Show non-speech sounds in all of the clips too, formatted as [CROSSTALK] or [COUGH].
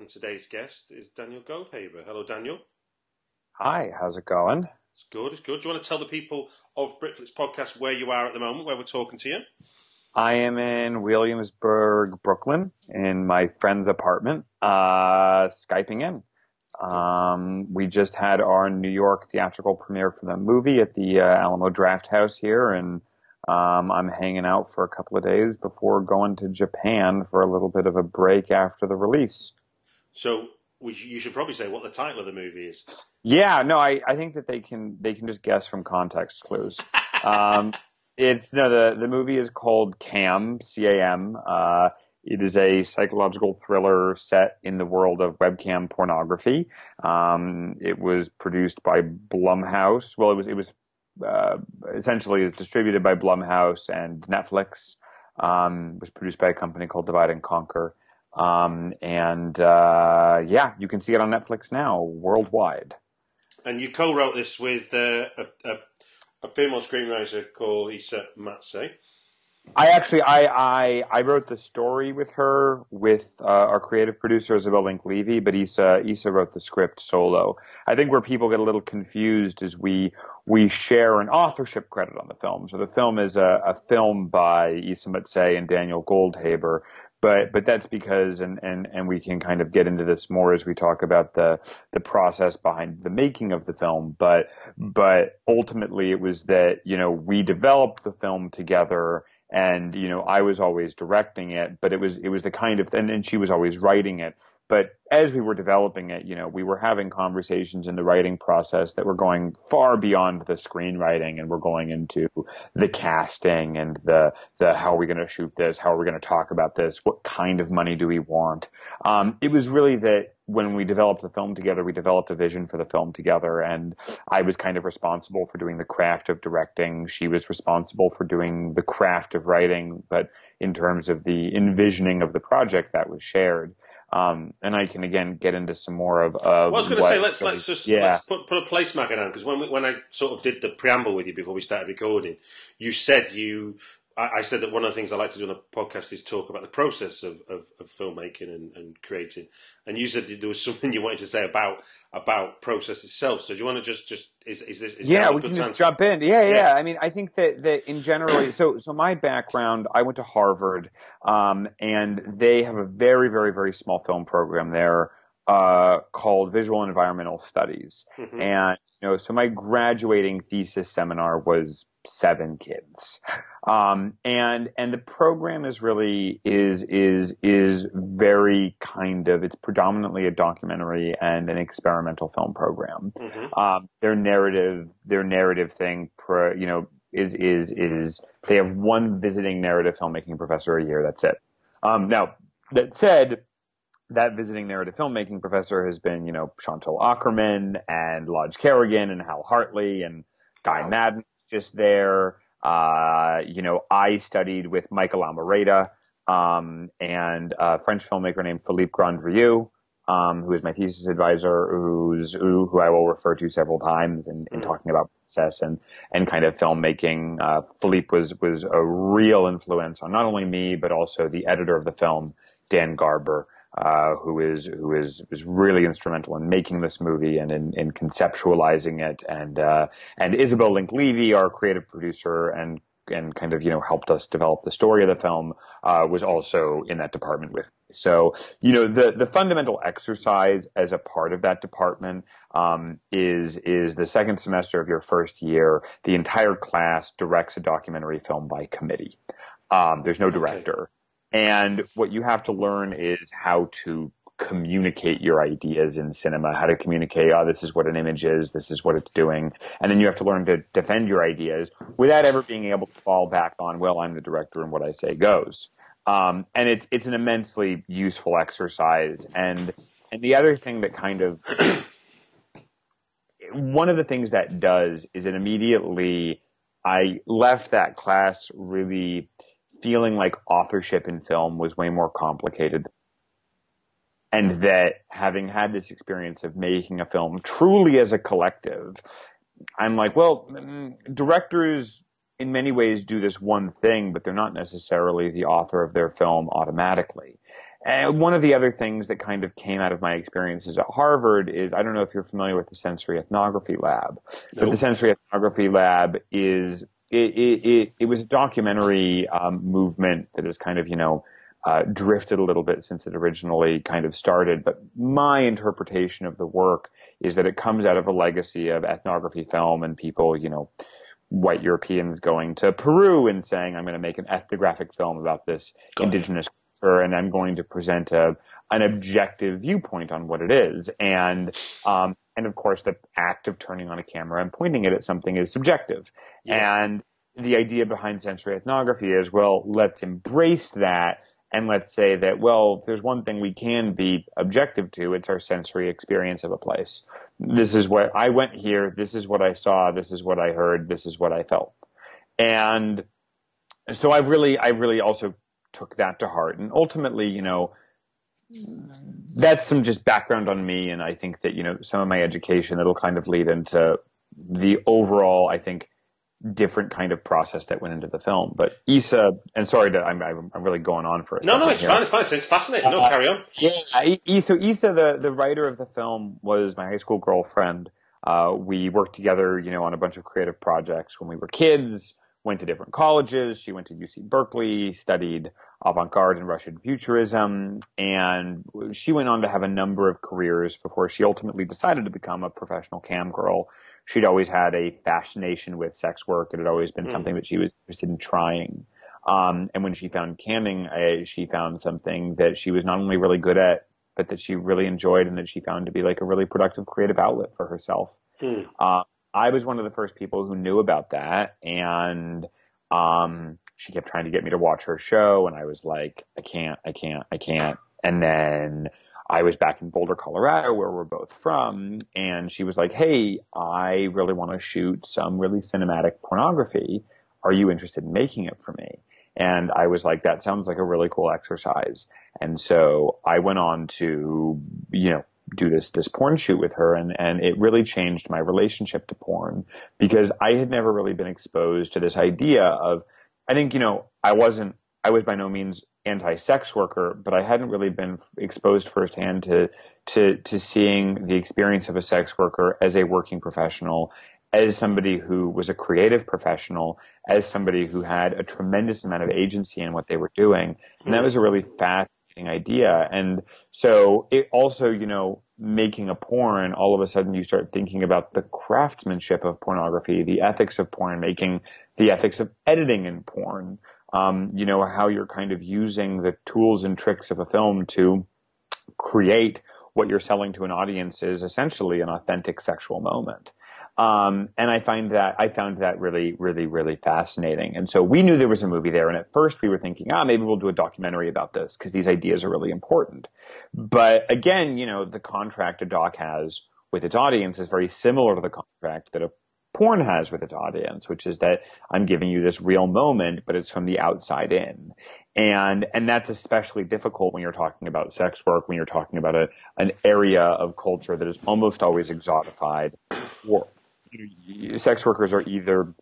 and today's guest is Daniel Goldhaber. Hello, Daniel. Hi, how's it going? It's good. It's good. Do you want to tell the people of Britflicks podcast where you are at the moment, where we're talking to you? I am in Williamsburg, Brooklyn, in my friend's apartment, uh, Skyping in. Um, we just had our New York theatrical premiere for the movie at the uh, Alamo Drafthouse here, and um, I'm hanging out for a couple of days before going to Japan for a little bit of a break after the release. So we, sh- you should probably say what the title of the movie is. Yeah, no, I, I think that they can they can just guess from context clues. um, [LAUGHS] it's no the the movie is called Cam C A M. Uh, it is a psychological thriller set in the world of webcam pornography. Um, it was produced by Blumhouse. Well, it was it was uh, essentially is distributed by Blumhouse and Netflix. Um, was produced by a company called Divide and Conquer. Um, and uh, yeah, you can see it on Netflix now worldwide. And you co-wrote this with uh, a, a, a female screenwriter called Isa Mazzei. I actually I, I I wrote the story with her with uh, our creative producer Isabel Link Levy, but Isa Isa wrote the script solo. I think where people get a little confused is we we share an authorship credit on the film. So the film is a, a film by Isa Mazzei and Daniel Goldhaber, but but that's because and, and and we can kind of get into this more as we talk about the the process behind the making of the film. But but ultimately it was that you know we developed the film together and you know I was always directing it, but it was it was the kind of and, and she was always writing it. But as we were developing it, you know, we were having conversations in the writing process that were going far beyond the screenwriting, and we're going into the casting and the the how are we going to shoot this, how are we going to talk about this, what kind of money do we want. Um, it was really that when we developed the film together, we developed a vision for the film together, and I was kind of responsible for doing the craft of directing. She was responsible for doing the craft of writing, but in terms of the envisioning of the project, that was shared. Um, and I can again get into some more of. of Well, I was going to say let's really- let's just yeah. let's put put a placemarker down because when we, when I sort of did the preamble with you before we started recording, you said you I, I said that one of the things I like to do on a podcast is talk about the process of, of, of filmmaking and, and creating, and you said there was something [LAUGHS] you wanted to say about about process itself. So do you want to just just is is this is yeah, a we good can time just to- jump in. Yeah, yeah, Yeah. I mean, I think that that in general, so so my background, I went to Harvard, um, and they have a very, very, very small film program there uh, called Visual and Environmental Studies, Mhm. and you know, so my graduating thesis seminar was seven kids, um, and and the program is really is is is very kind of it's predominantly a documentary and an experimental film program Mhm. um, their narrative, their narrative thing, pro, you know, is is is they have one visiting narrative filmmaking professor a year. That's it. Um, now that said, that visiting narrative filmmaking professor has been, you know, Chantal Akerman and Lodge Kerrigan and Hal Hartley and Guy Wow. Maddin just there. Uh, you know, I studied with Michael Almereyda um, and a French filmmaker named Philippe Grandrieux, um, who is my thesis advisor, who's who, who I will refer to several times in, in Mm. talking about process and and kind of filmmaking. Uh, Philippe was was a real influence on not only me but also the editor of the film, Dan Garber. Uh, who is who is is really instrumental in making this movie and in, in conceptualizing it, and uh, and Isabel Link Levy, our creative producer and and kind of you know helped us develop the story of the film, uh, was also in that department with. Me. So you know the the fundamental exercise as a part of that department um, is is the second semester of your first year. The entire class directs a documentary film by committee. Um, there's no director. And what you have to learn is how to communicate your ideas in cinema, how to communicate, oh, this is what an image is, this is what it's doing. And then you have to learn to defend your ideas without ever being able to fall back on, well, I'm the director and what I say goes. Um, and it's, it's an immensely useful exercise. And, and the other thing that kind of, one of the things that does is it immediately, I left that class really feeling like authorship in film was way more complicated. And that having had this experience of making a film truly as a collective, I'm like, well, mm, directors in many ways do this one thing, but they're not necessarily the author of their film automatically. And one of the other things that kind of came out of my experiences at Harvard is I don't know if you're familiar with the sensory ethnography lab, nope. but the sensory ethnography lab is it, it, it, it was a documentary um, movement that has kind of, you know, uh, drifted a little bit since it originally kind of started. But my interpretation of the work is that it comes out of a legacy of ethnography film and people, you know, white Europeans going to Peru and saying, I'm going to make an ethnographic film about this Go indigenous ahead. culture and I'm going to present a, an objective viewpoint on what it is. And, um, and of course, the act of turning on a camera and pointing it at something is subjective. Yeah. And the idea behind sensory ethnography is, well, let's embrace that and let's say that, well, if there's one thing we can be objective to, it's our sensory experience of a place. This is what I went here. This is what I saw. This is what I heard. This is what I felt. And so I really, I really also took that to heart. And ultimately, you know, that's some just background on me. And I think that, you know, some of my education, it'll kind of lead into the overall, I think, different kind of process that went into the film. But Isa, and sorry to, I'm, I'm really going on for a no, no, it's here. fine, it's fine. It's fascinating. No, uh, carry on. Yeah, so Isa, the the writer of the film, was my high school girlfriend. Uh, we worked together, you know, on a bunch of creative projects when we were kids. Went to different colleges. She went to UC Berkeley, studied avant-garde and Russian futurism, and she went on to have a number of careers before she ultimately decided to become a professional cam girl she'd always had a fascination with sex work. It had always been mm. something that she was interested in trying. Um, and when she found camming, uh, she found something that she was not only really good at, but that she really enjoyed and that she found to be like a really productive creative outlet for herself. Mm. Uh, I was one of the first people who knew about that. And, um, she kept trying to get me to watch her show. And I was like, I can't, I can't, I can't. And then, I was back in Boulder, Colorado, where we're both from, and she was like, Hey, I really want to shoot some really cinematic pornography. Are you interested in making it for me? And I was like, that sounds like a really cool exercise. And so I went on to, you know, do this, this porn shoot with her and, and it really changed my relationship to porn because I had never really been exposed to this idea of, I think, you know, I wasn't, I was by no means anti-sex worker, but I hadn't really been exposed firsthand to to to seeing the experience of a sex worker as a working professional, as somebody who was a creative professional, as somebody who had a tremendous amount of agency in what they were doing, and that hmm. was a really fascinating idea. And so it also, you know, making a porn, all of a sudden you start thinking about the craftsmanship of pornography, the ethics of porn making, the ethics of editing in porn um, you know, how you're kind of using the tools and tricks of a film to create what you're selling to an audience is essentially an authentic sexual moment. Um, and I find that I found that really, really, really fascinating. And so we knew there was a movie there. And at first we were thinking, ah, maybe we'll do a documentary about this because these ideas are really important. But again, you know, the contract a doc has with its audience is very similar to the contract that a porn has with its audience, which is that I'm giving you this real moment, but it's from the outside in. And, and that's especially difficult when you're talking about sex work, when you're talking about a, an area of culture that is almost always exotified. Sex workers are either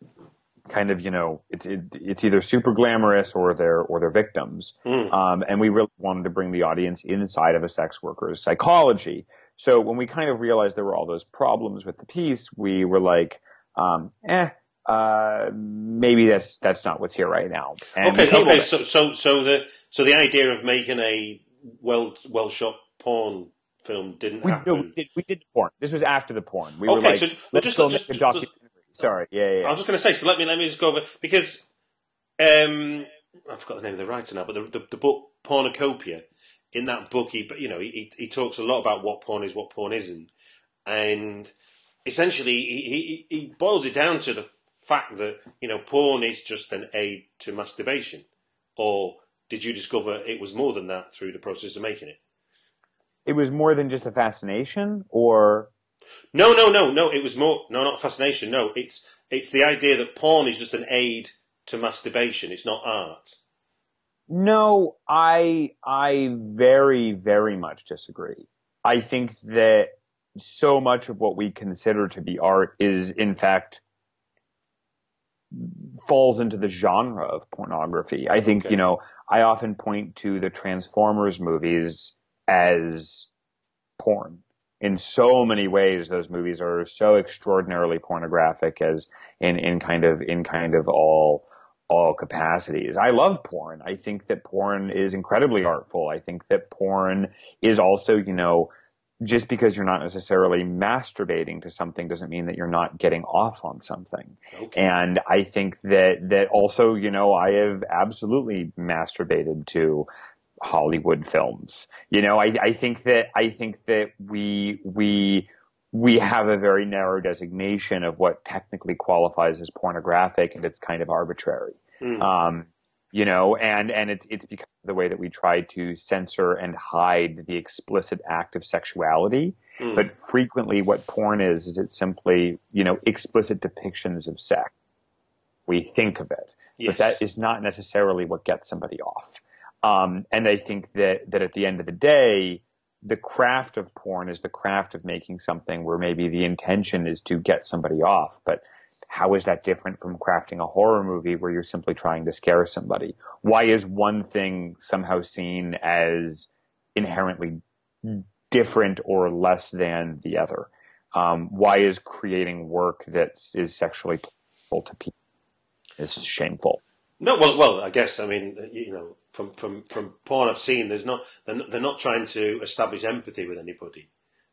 kind of you know it's it, it's either super glamorous or they're or they're victims Mm. um, and we really wanted to bring the audience inside of a sex worker's psychology so when we kind of realized there were all those problems with the piece we were like um, eh uh, maybe that's that's not what's here right now and okay, okay. it. So, so, so the so the idea of making a well well shot porn film didn't we, no, we, did, we did the porn this was after the porn we were Okay, like so- let's just- go just- make a just- sorry yeah yeah, yeah. I was just going to say. So let me let me just go over because um, I forgot the name of the writer now, but the the, the book Pornocopia. In that book, he you know he he talks a lot about what porn is, what porn isn't, and essentially he, he he boils it down to the fact that you know porn is just an aid to masturbation, or did you discover it was more than that through the process of making it? It was more than just a fascination or No, no, no, no. It was more no, not fascination. No, it's it's the idea that porn is just an aid to masturbation. It's not art. No, I I very very much disagree. I think that so much of what we consider to be art is in fact falls into the genre of pornography. I think, Okay. you know, I often point to the Transformers movies as porn. In so many ways, those movies are so extraordinarily pornographic as in, in kind of, in kind of all, all capacities. I love porn. I think that porn is incredibly artful. I think that porn is also, you know, just because you're not necessarily masturbating to something doesn't mean that you're not getting off on something. Okay. And I think that, that also, you know, I have absolutely masturbated to Hollywood films. You know, I, I think that, I think that we, we, we have a very narrow designation of what technically qualifies as pornographic and it's kind of arbitrary. Mm. Um, you know, and, and it's, it's because of the way that we try to censor and hide the explicit act of sexuality. Mm. But frequently what porn is, is it's simply, you know, explicit depictions of sex. We think of it, yes. but that is not necessarily what gets somebody off. Um, and I think that, that at the end of the day, the craft of porn is the craft of making something where maybe the intention is to get somebody off, but how is that different from crafting a horror movie where you're simply trying to scare somebody? Why is one thing somehow seen as inherently different or less than the other? Um, why is creating work that is sexually pleasurable to people is shameful? No, well, well, I guess I mean you know from from from porn I've seen, there's not they're not, they're not trying to establish empathy with anybody.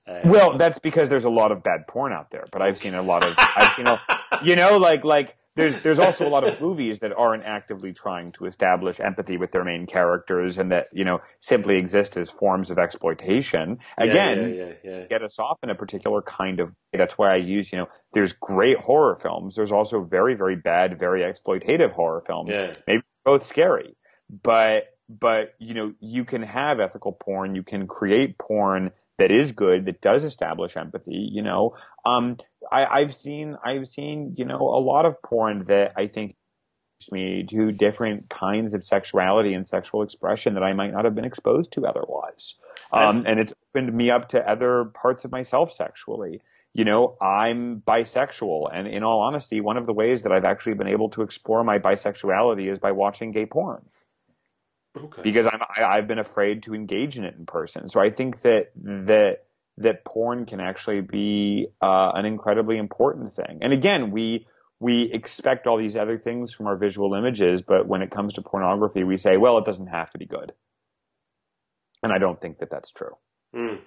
Uh, Well, that's because there's a lot of bad porn out there, but I've seen a lot of, I've seen a, you know, like, like, there's, there's also a lot of movies that aren't actively trying to establish empathy with their main characters and that, you know, simply exist as forms of exploitation. Again, yeah, yeah, yeah. get us off in a particular kind of that's why I use, you know, there's great horror films. There's also very, very bad, very exploitative horror films. Yeah. Maybe both scary. But but you know, you can have ethical porn, you can create porn that is good, that does establish empathy, you know. Um I, I've seen I've seen, you know, a lot of porn that I think me to different kinds of sexuality and sexual expression that I might not have been exposed to otherwise. Um, and it's opened me up to other parts of myself sexually. You know, I'm bisexual, and in all honesty, one of the ways that I've actually been able to explore my bisexuality is by watching gay porn Okay. because I'm I, I've been afraid to engage in it in person. So I think that that that porn can actually be uh, an incredibly important thing. And again, we we expect all these other things from our visual images, but when it comes to pornography, we say, well, it doesn't have to be good. And I don't think that that's true. Mm.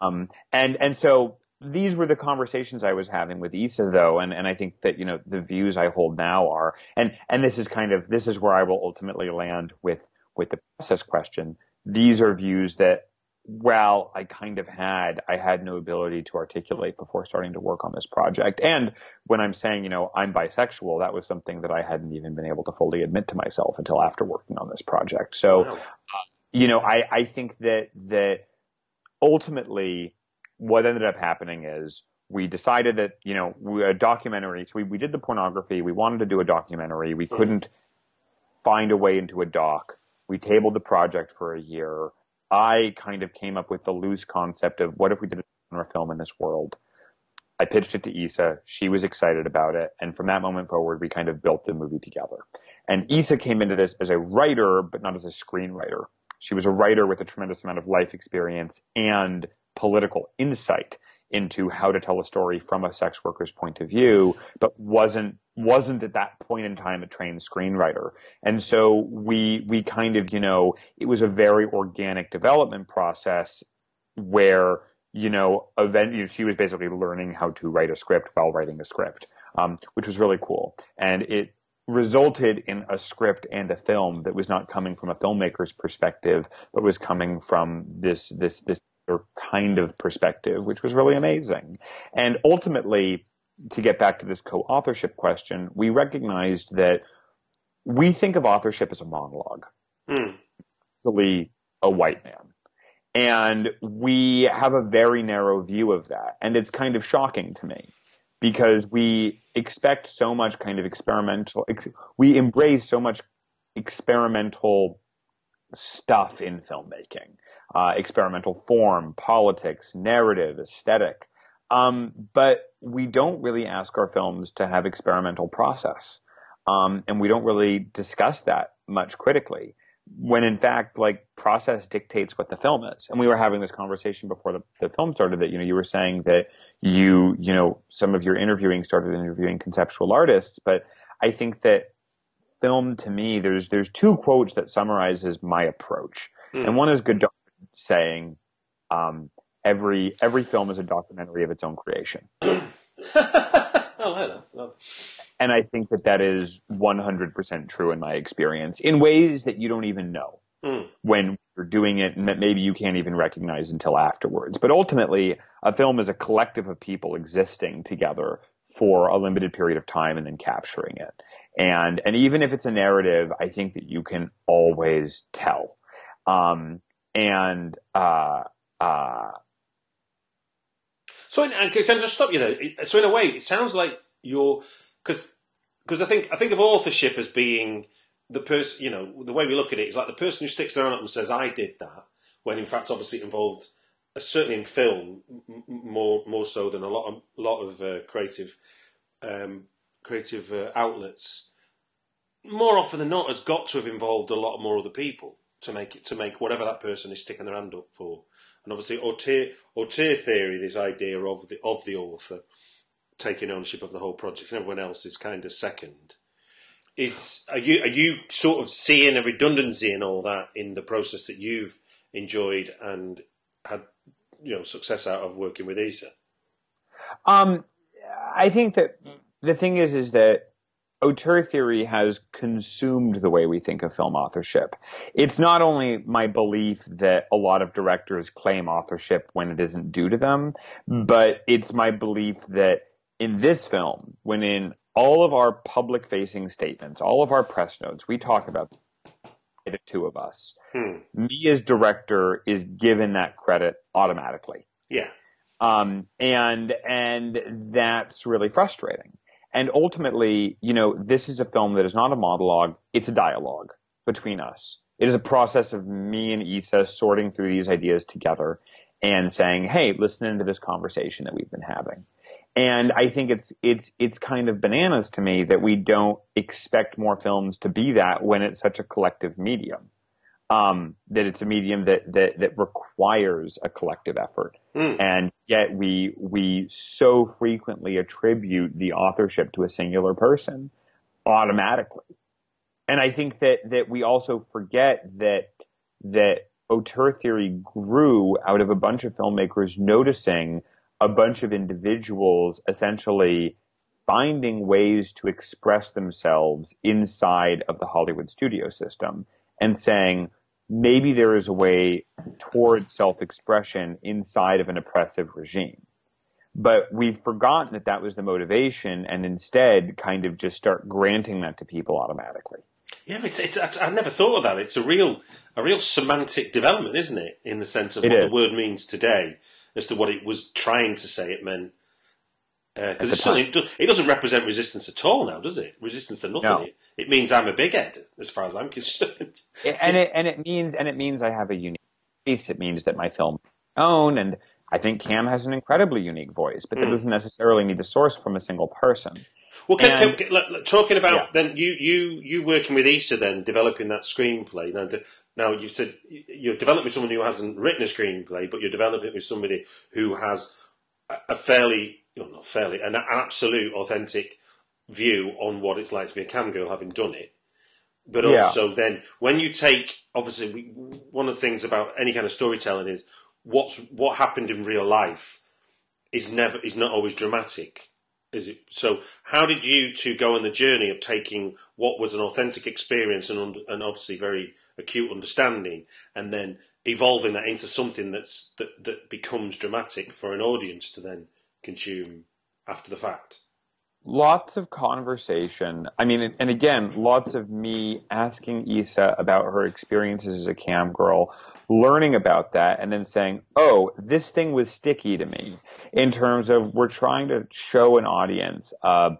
Um, and and so these were the conversations I was having with Isa, though, and and I think that you know the views I hold now are, and and this is kind of this is where I will ultimately land with with the process question. These are views that, well, I kind of had, I had no ability to articulate before starting to work on this project. And when I'm saying, you know, I'm bisexual, that was something that I hadn't even been able to fully admit to myself until after working on this project. So Wow. Uh, you know, I, I think that that ultimately what ended up happening is we decided that, you know, we, a documentary, so we, we did the pornography, we wanted to do a documentary, we hmm. couldn't find a way into a doc. We tabled the project for a year. I kind of came up with the loose concept of what if we did a genre film in this world? I pitched it to Isa. She was excited about it. And from that moment forward, we kind of built the movie together. And Isa came into this as a writer, but not as a screenwriter. She was a writer with a tremendous amount of life experience and political insight into how to tell a story from a sex worker's point of view, but wasn't wasn't at that point in time a trained screenwriter. And so we we kind of, you know, it was a very organic development process where you know, event, you know, she was basically learning how to write a script while writing a script, um, which was really cool. And it resulted in a script and a film that was not coming from a filmmaker's perspective, but was coming from this, this, this kind of perspective, which was really amazing. And ultimately, to get back to this co-authorship question, we recognized that we think of authorship as a monologue. Mm. a white man. And we have a very narrow view of that. And it's kind of shocking to me because we expect so much kind of experimental, we embrace so much experimental stuff in filmmaking, uh, experimental form, politics, narrative, aesthetic. Um, but we don't really ask our films to have experimental process. Um, and we don't really discuss that much critically when in fact like process dictates what the film is and we were having this conversation before the, the film started that you know you were saying that you you know some of your interviewing started interviewing conceptual artists but i think that film to me there's there's two quotes that summarizes my approach mm. and one is Godard saying um, every every film is a documentary of its own creation [CLEARS THROAT] Oh, I And I think that that is 100% true in my experience in ways that you don't even know mm. when you're doing it and that maybe you can't even recognize until afterwards. But ultimately, a film is a collective of people existing together for a limited period of time and then capturing it. And, and even if it's a narrative, I think that you can always tell. Um, and, uh, uh, so, in, and can I just stop you there? So, in a way, it sounds like you're because because I think I think of authorship as being the person. You know, the way we look at it is like the person who sticks their hand up and says, "I did that," when in fact, obviously, involved uh, certainly in film more more so than a lot of lot of uh, creative um, creative uh, outlets. More often than not, has got to have involved a lot more other people to make it to make whatever that person is sticking their hand up for and obviously auteur, auteur theory, this idea of the of the author taking ownership of the whole project, and everyone else is kind of second. Is are you are you sort of seeing a redundancy in all that in the process that you've enjoyed and had you know success out of working with Isa? Um, I think that the thing is, is that auteur theory has consumed the way we think of film authorship. It's not only my belief that a lot of directors claim authorship when it isn't due to them, but it's my belief that in this film, when in all of our public facing statements, all of our press notes, we talk about the two of us. Hmm. Me as director is given that credit automatically. Yeah. Um, and and that's really frustrating and ultimately, you know, this is a film that is not a monologue, it's a dialogue between us. It is a process of me and Isa sorting through these ideas together and saying, "Hey, listen into this conversation that we've been having." And I think it's it's it's kind of bananas to me that we don't expect more films to be that when it's such a collective medium um, that it's a medium that, that, that requires a collective effort. Mm. And yet we, we so frequently attribute the authorship to a singular person automatically. And I think that, that we also forget that, that auteur theory grew out of a bunch of filmmakers noticing a bunch of individuals essentially finding ways to express themselves inside of the Hollywood studio system and saying, maybe there is a way toward self-expression inside of an oppressive regime. But we've forgotten that that was the motivation and instead kind of just start granting that to people automatically. Yeah, it's, it's, it's, I never thought of that. It's a real, a real semantic development, isn't it? In the sense of it what is. the word means today as to what it was trying to say it meant because uh, it certainly it doesn't represent resistance at all now, does it? Resistance to nothing. No. It, it, means I'm a big head, as far as I'm [LAUGHS] concerned. and it and it means and it means I have a unique voice. It means that my film own and I think Cam has an incredibly unique voice, but that Mm. doesn't necessarily need to source from a single person. Well, can, And- can, like, like, talking about Yeah. then you you you working with Isa then developing that screenplay. Now, now you said you're developing with someone who hasn't written a screenplay, but you're developing it with somebody who has a fairly, know, not fairly, an, an absolute authentic view on what it's like to be a cam girl, having done it. But Yeah. also, then when you take, obviously, we, one of the things about any kind of storytelling is what's what happened in real life is never is not always dramatic. Is it? So, how did you two go on the journey of taking what was an authentic experience and and obviously very acute understanding, and then evolving that into something that's that that becomes dramatic for an audience to then consume after the fact? Lots of conversation. I mean, and again, lots of me asking Isa about her experiences as a cam girl, learning about that, and then saying, oh, this thing was sticky to me in terms of we're trying to show an audience uh,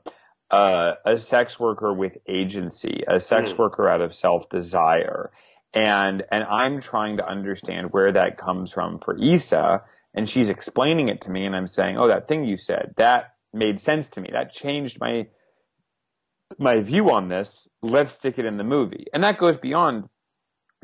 uh, a sex worker with agency, a sex Mm. worker out of self desire. And, and I'm trying to understand where that comes from for Isa, and she's explaining it to me, and I'm saying, oh, that thing you said, that made sense to me. That changed my my view on this. Let's stick it in the movie. And that goes beyond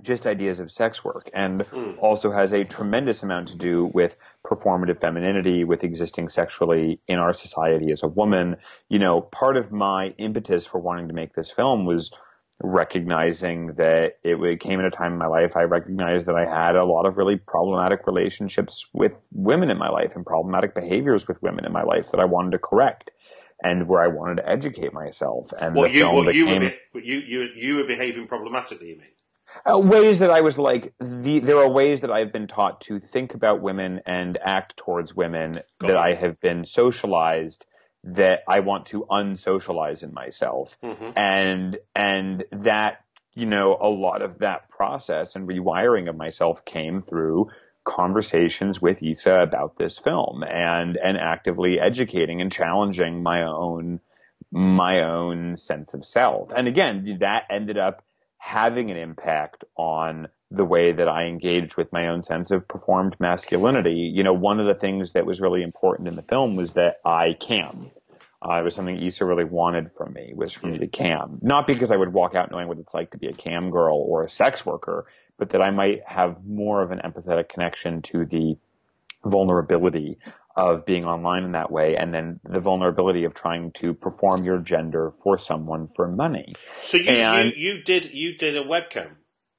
just ideas of sex work and Mm. also has a tremendous amount to do with performative femininity, with existing sexually in our society as a woman. You know, part of my impetus for wanting to make this film was recognizing that it came at a time in my life I recognized that I had a lot of really problematic relationships with women in my life and problematic behaviors with women in my life that I wanted to correct and where I wanted to educate myself. And the you what you were be, you you you were behaving problematically. You mean? uh, ways that I was like the there are ways that I've been taught to think about women and act towards women Got that it. I have been socialized that I want to unsocialize in myself. Hmm and and that you know a lot of that process and rewiring of myself came through conversations with Isa about this film and and actively educating and challenging my own my own sense of self. And again that ended up having an impact on the way that I engaged with my own sense of performed masculinity. You know, one of the things that was really important in the film was that I cam. Uh, it was something Isa really wanted from me was for me to cam. Not because I would walk out knowing what it's like to be a cam girl or a sex worker, but that I might have more of an empathetic connection to the vulnerability of being online in that way and then the vulnerability of trying to perform your gender for someone for money. So you, And- you you did you did a webcam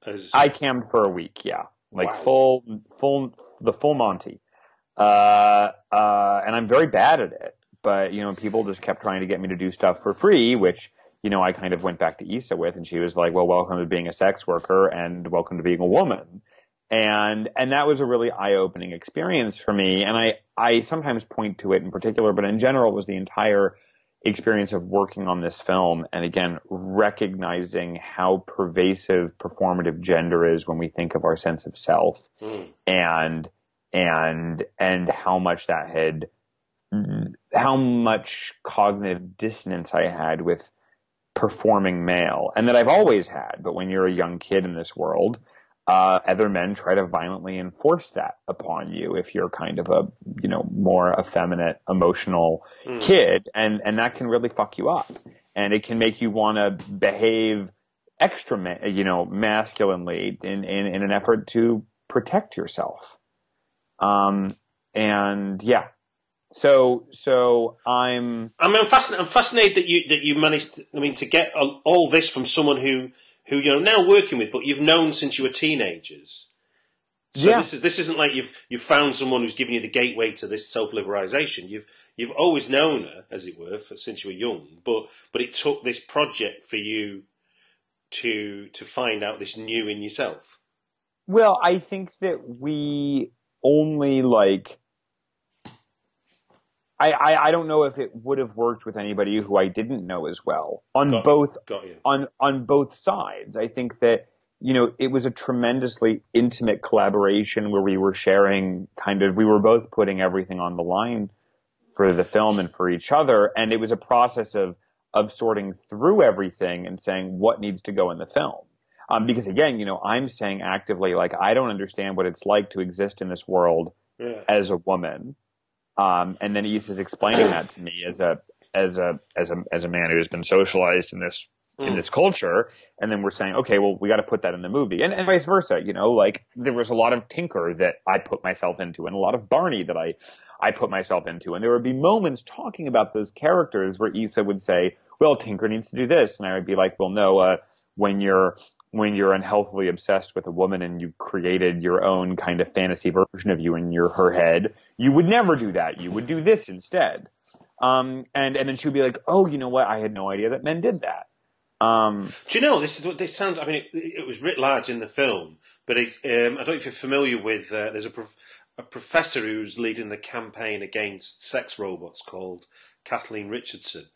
as I cammed for a week, yeah, like Wow. full, full, the full Monty. Uh, uh, and I'm very bad at it, but you know, people just kept trying to get me to do stuff for free, which you know, I kind of went back to Isa with, and she was like, "Well, welcome to being a sex worker, and welcome to being a woman." And and that was a really eye-opening experience for me. And I I sometimes point to it in particular, but in general, it was the entire experience of working on this film and again recognizing how pervasive performative gender is when we think of our sense of self Mm. and and and how much that had how much cognitive dissonance I had with performing male and that I've always had but when you're a young kid in this world uh, other men try to violently enforce that upon you if you're kind of a you know more effeminate emotional Mm. kid and and that can really fuck you up and it can make you want to behave extra ma- you know masculinely in, in in an effort to protect yourself um and yeah so so i'm I mean, I'm fascinated. I'm fascinated that you that you managed. To, I mean, to get all, all this from someone who who you're now working with, but you've known since you were teenagers. So Yeah. this is this isn't like you've you've found someone who's given you the gateway to this self liberalization. You've you've always known her, as it were, for, since you were young. But but it took this project for you to to find out this new in yourself. well i think that we only like I, I, I don't know if it would have worked with anybody who I didn't know as well on Got- both on on both sides. I think that you know it was a tremendously intimate collaboration where we were sharing kind of we were both putting everything on the line for the film and for each other, and it was a process of of sorting through everything and saying what needs to go in the film. Um, because again, you know, I'm saying actively like I don't understand what it's like to exist in this world Yeah. as a woman. Um, and then Isa's explaining that to me as a as a as a as a man who's been socialized in this in Mm. this culture. And then we're saying, okay, well, we got to put that in the movie, and, and vice versa. You know, like there was a lot of Tinker that I put myself into, and a lot of Barney that I I put myself into, and there would be moments talking about those characters where Isa would say, well, Tinker needs to do this, and I would be like, well, no, uh, when you're when you're unhealthily obsessed with a woman and you've created your own kind of fantasy version of you in your her head, you would never do that. You would do this instead. Um, and and then she would be like, oh, you know what? I had no idea that men did that. Um, Do you know this is what they sound? I mean, it, it was writ large in the film, but it's, um, I don't know if you're familiar with. Uh, there's a, prof- a professor who's leading the campaign against sex robots called Kathleen Richardson.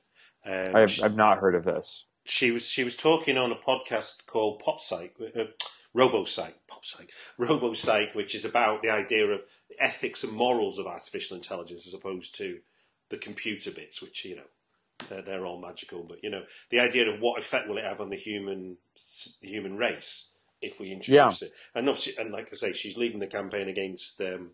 Um, I've, I've not heard of this. She was she was talking on a podcast called Pop Psych, uh, Robo Psych, Pop Psych, [LAUGHS] Robo Psych, which is about the idea of the ethics and morals of artificial intelligence as opposed to the computer bits, which you know they're, they're all magical. But you know the idea of what effect will it have on the human human race if we introduce it, and obviously, and like I say, she's leading the campaign against. Um,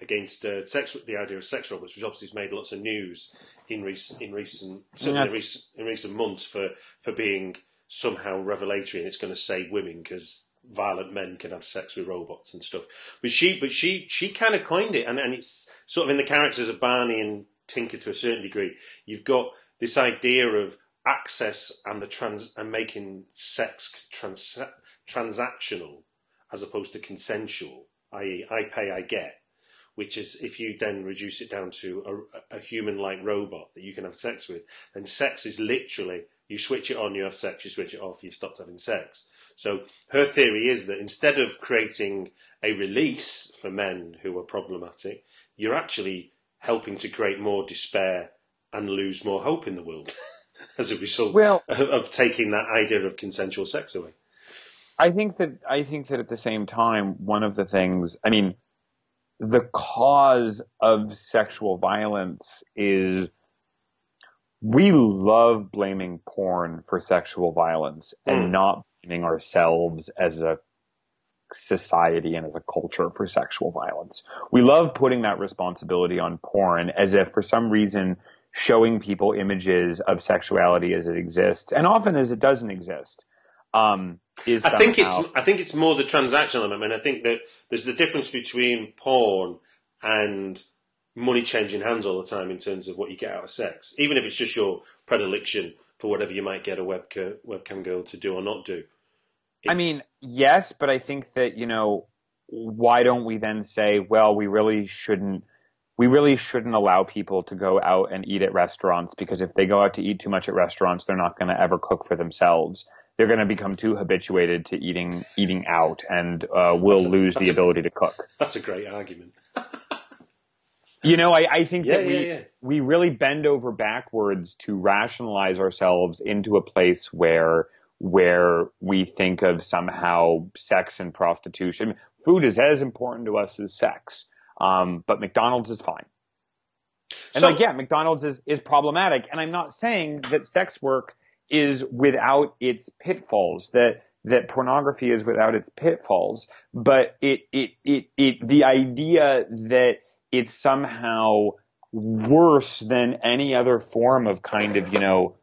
Against uh, sex, the idea of sex robots, which obviously has made lots of news in recent, in recent, certainly in recent, in recent months for for being somehow revelatory, and it's going to save women because violent men can have sex with robots and stuff. But she, but she, she kind of coined it, and, and it's sort of in the characters of Barney and Tinker to a certain degree. You've got this idea of access and the trans and making sex trans, transactional as opposed to consensual, i.e., I pay, I get. Which is if you then reduce it down to a, a human-like robot that you can have sex with, then sex is literally you switch it on, you have sex, you switch it off, you've stopped having sex. So her theory is that instead of creating a release for men who are problematic, you're actually helping to create more despair and lose more hope in the world [LAUGHS] as a result Well- of, of taking that idea of consensual sex away. I think that I think that at the same time, one of the things, I mean, the cause of sexual violence is we love blaming porn for sexual violence and Mm. not blaming ourselves as a society and as a culture for sexual violence. We love putting that responsibility on porn as if for some reason showing people images of sexuality as it exists and often as it doesn't exist um, is I think it's somehow- I think it's more the transactional element. I mean, I think that there's the difference between porn and money changing hands all the time in terms of what you get out of sex, even if it's just your predilection for whatever you might get a webcam webcam girl to do or not do. I mean, yes, but I think that, you know, why don't we then say, well, we really shouldn't, we really shouldn't allow people to go out and eat at restaurants because if they go out to eat too much at restaurants, they're not going to ever cook for themselves. They're going to become too habituated to eating, eating out and, uh, will a- lose the a- ability to cook. that's a great argument. [LAUGHS] You know, I, I think Yeah, that we yeah, yeah. we really bend over backwards to rationalize ourselves into a place where where we think of somehow sex and prostitution. Food is as important to us as sex, um, but McDonald's is fine. And So- like, yeah, McDonald's is, is problematic. And I'm not saying that sex work is without its pitfalls, that, that pornography is without its pitfalls, but it, it, it, it, the idea that it's somehow worse than any other form of kind of, you know,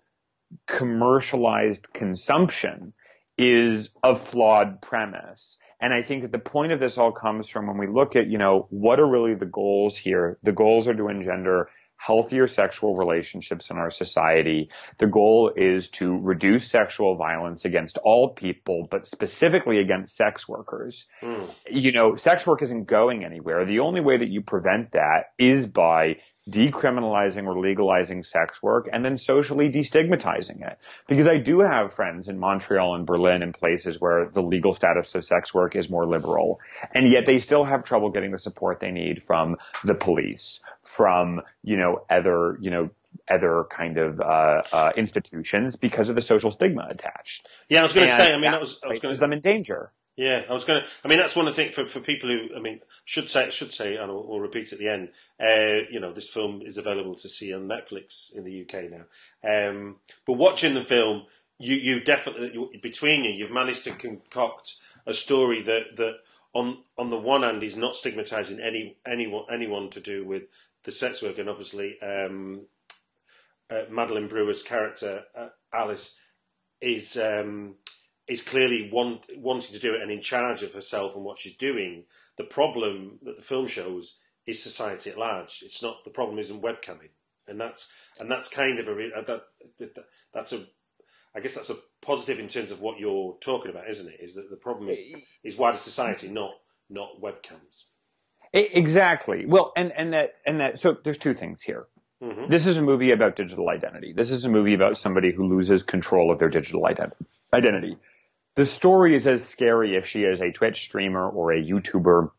commercialized consumption is a flawed premise. And I think that the point of this all comes from when we look at, you know, what are really the goals here? The goals are to engender healthier sexual relationships in our society. The goal is to reduce sexual violence against all people, but specifically against sex workers. Hmm. You know, sex work isn't going anywhere. The only way that you prevent that is by decriminalizing or legalizing sex work and then socially destigmatizing it. Because I do have friends in Montreal and Berlin and places where the legal status of sex work is more liberal. And yet they still have trouble getting the support they need from the police, from, you know, other, you know, other kind of uh, uh, institutions because of the social stigma attached. Yeah, I was going to say. I mean, that that was I was going to them in danger. Yeah, I was going to. I mean, that's one of the things for, for people who. I mean, should say should say, and we'll, we'll repeat at the end. Uh, you know, this film is available to see on Netflix in the UK now. Um, but watching the film, you you definitely you, between you, you've managed to concoct a story that that on on the one hand, is not stigmatizing any anyone anyone to do with the sex work, and obviously um, uh, Madeline Brewer's character uh, Alice is um, is clearly want, wanting to do it and in charge of herself and what she's doing. The problem that the film shows is society at large. It's not the problem isn't webcamming, and that's and that's kind of a uh, that, that that's a I guess that's a positive in terms of what you're talking about, isn't it? Is that the problem is is wider society, not not webcams. Exactly. Well, and and that and that. So there's two things here. Mm-hmm. This is a movie about digital identity. This is a movie about somebody who loses control of their digital ident- identity. The story is as scary if she is a Twitch streamer or a YouTuber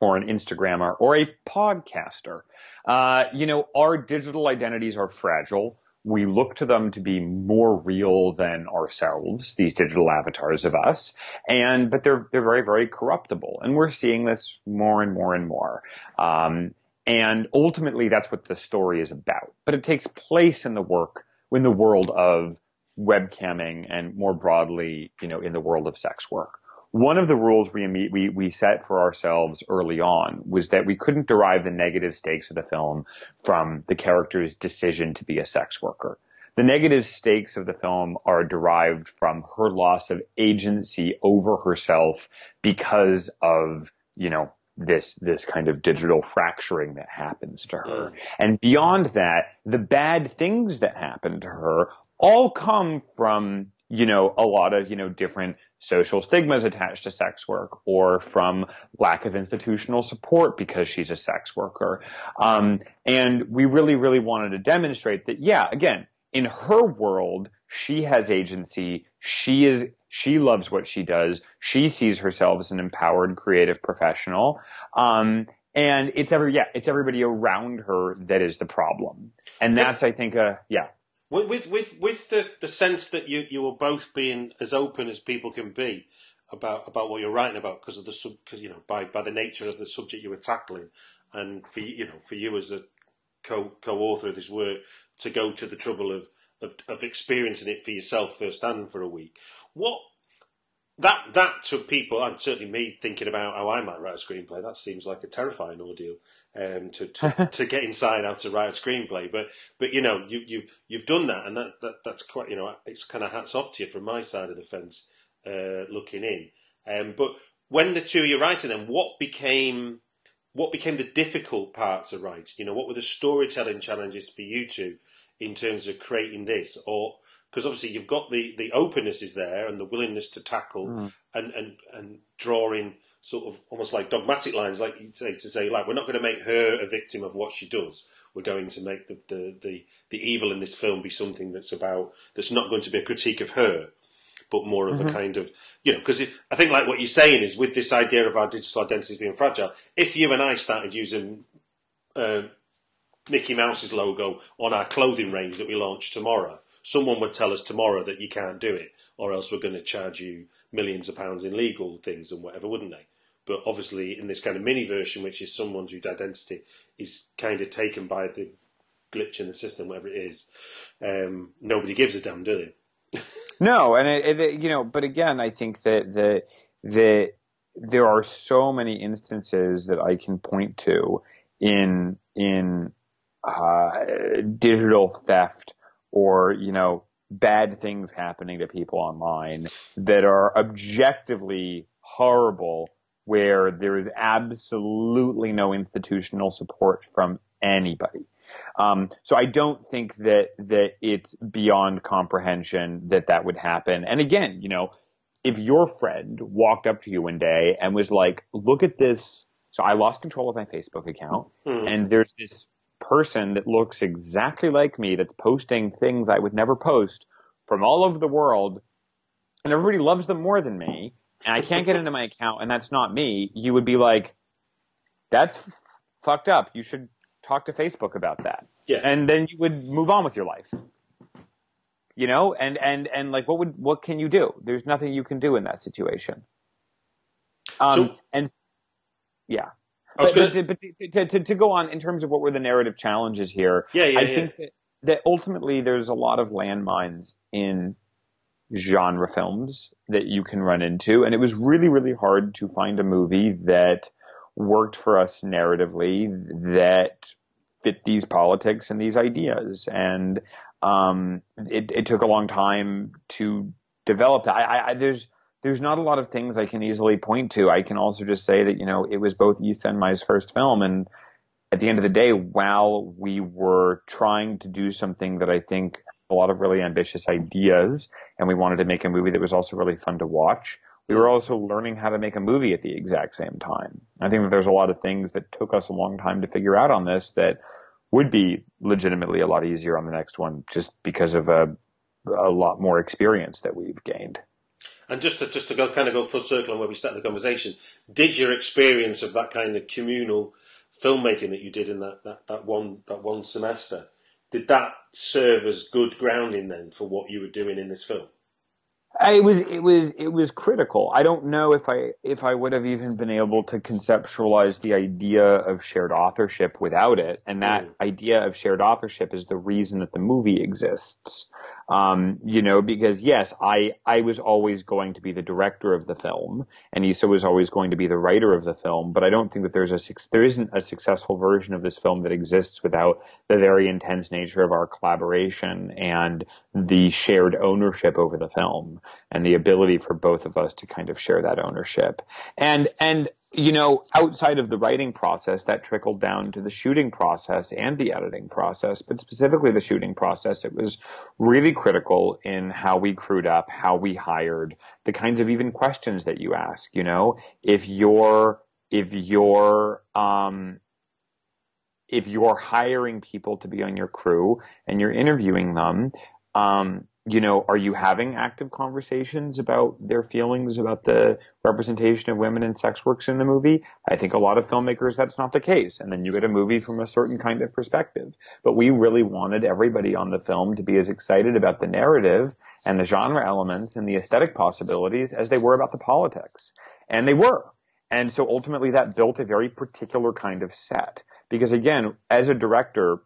or an Instagrammer or a podcaster. Uh, you know, our digital identities are fragile we look to them to be more real than ourselves, these digital avatars of us. And, but they're, they're very, very corruptible. And we're seeing this more and more and more. Um, and ultimately that's what the story is about. But it takes place in the work, in the world of webcamming and more broadly, you know, in the world of sex work. One of the rules we, we, we set for ourselves early on was that we couldn't derive the negative stakes of the film from the character's decision to be a sex worker. The negative stakes of the film are derived from her loss of agency over herself because of, you know, this this kind of digital fracturing that happens to her. Mm. And beyond that, the bad things that happen to her all come from, you know, a lot of, you know, different social stigmas attached to sex work or from lack of institutional support because she's a sex worker. Um, and we really, really wanted to demonstrate that, yeah, again, in her world, she has agency. She is, she loves what she does. She sees herself as an empowered creative professional. Um, and it's every, yeah, it's everybody around her that is the problem. And that's, I think, uh, yeah with with with the, the sense that you you were both being as open as people can be about about what you're writing about because of the sub because you know by by the nature of the subject you were tackling and for you know for you as a co co-author of this work to go to the trouble of of, of experiencing it for yourself firsthand for a week what that that to people and certainly me thinking about how I might write a screenplay that seems like a terrifying ordeal um, to, to, [LAUGHS] to get inside how to write a screenplay. But but you know you've you've you've done that, and that, that that's quite you know it's kind of hats off to you from my side of the fence uh, looking in. Um, but when the two of you writing them, what became what became the difficult parts of writing? You know, what were the storytelling challenges for you two in terms of creating this, or because obviously you've got the the openness is there and the willingness to tackle mm. and and and drawing sort of almost like dogmatic lines, like you say, to say, like, we're not going to make her a victim of what she does. We're going to make the, the, the, the evil in this film be something that's about, that's not going to be a critique of her, but more of mm-hmm. a kind of, you know, because I think like what you're saying is with this idea of our digital identities being fragile, if you and I started using uh, Mickey Mouse's logo on our clothing range that we launch tomorrow, someone would tell us tomorrow that you can't do it, or else we're going to charge you millions of pounds in legal things and whatever, wouldn't they? But obviously, in this kind of mini version, which is someone's whose identity is kind of taken by the glitch in the system, whatever it is, um, nobody gives a damn, do they? [LAUGHS] no, and it, it, you know, but again, I think that the the there are so many instances that I can point to in in uh, digital theft or you know bad things happening to people online that are objectively horrible where there is absolutely no institutional support from anybody. Um, so I don't think that that it's beyond comprehension that that would happen. And again, you know, if your friend walked up to you one day and was like, "Look at this," so I lost control of my Facebook account, mm. and there's this person that looks exactly like me that's posting things I would never post from all over the world, and everybody loves them more than me and I can't get into my account and that's not me, you would be like, that's f- fucked up. You should talk to Facebook about that. Yeah. And then you would move on with your life. You know, and, and, and like, what would, what can you do? There's nothing you can do in that situation. Um, so, and yeah. But, gonna... but, to, to, to, go on in terms of what were the narrative challenges here, yeah, yeah, I yeah. think that, that ultimately there's a lot of landmines in genre films that you can run into. And it was really, really hard to find a movie that worked for us narratively that fit these politics and these ideas. And um, it, it, took a long time to develop that. I, I, there's there's not a lot of things I can easily point to. I can also just say that you know it was both Isa and my first film, and at the end of the day, while we were trying to do something that I think a lot of really ambitious ideas, and we wanted to make a movie that was also really fun to watch. We were also learning how to make a movie at the exact same time. I think that there's a lot of things that took us a long time to figure out on this that would be legitimately a lot easier on the next one just because of a, a lot more experience that we've gained. And just to just to go kind of go full circle on where we started the conversation, did your experience of that kind of communal filmmaking that you did in that, that, that one that one semester did that serve as good grounding then for what you were doing in this film? It was it was it was critical. I don't know if I if I would have even been able to conceptualize the idea of shared authorship without it. And that mm. idea of shared authorship is the reason that the movie exists. Um, you know, because yes, I I was always going to be the director of the film, and Isa was always going to be the writer of the film. But I don't think that there's a there isn't a successful version of this film that exists without the very intense nature of our collaboration and the shared ownership over the film and the ability for both of us to kind of share that ownership. And, and, you know, outside of the writing process, that trickled down to the shooting process and the editing process, but specifically the shooting process. It was really critical in how we crewed up, how we hired, the kinds of even questions that you ask, you know, if you're, if you're, um, if you're hiring people to be on your crew and you're interviewing them, um, you know, are you having active conversations about their feelings about the representation of women and sex works in the movie? I think a lot of filmmakers, that's not the case. And then you get a movie from a certain kind of perspective. But we really wanted everybody on the film to be as excited about the narrative and the genre elements and the aesthetic possibilities as they were about the politics. And they were. And so ultimately that built a very particular kind of set. Because again, as a director,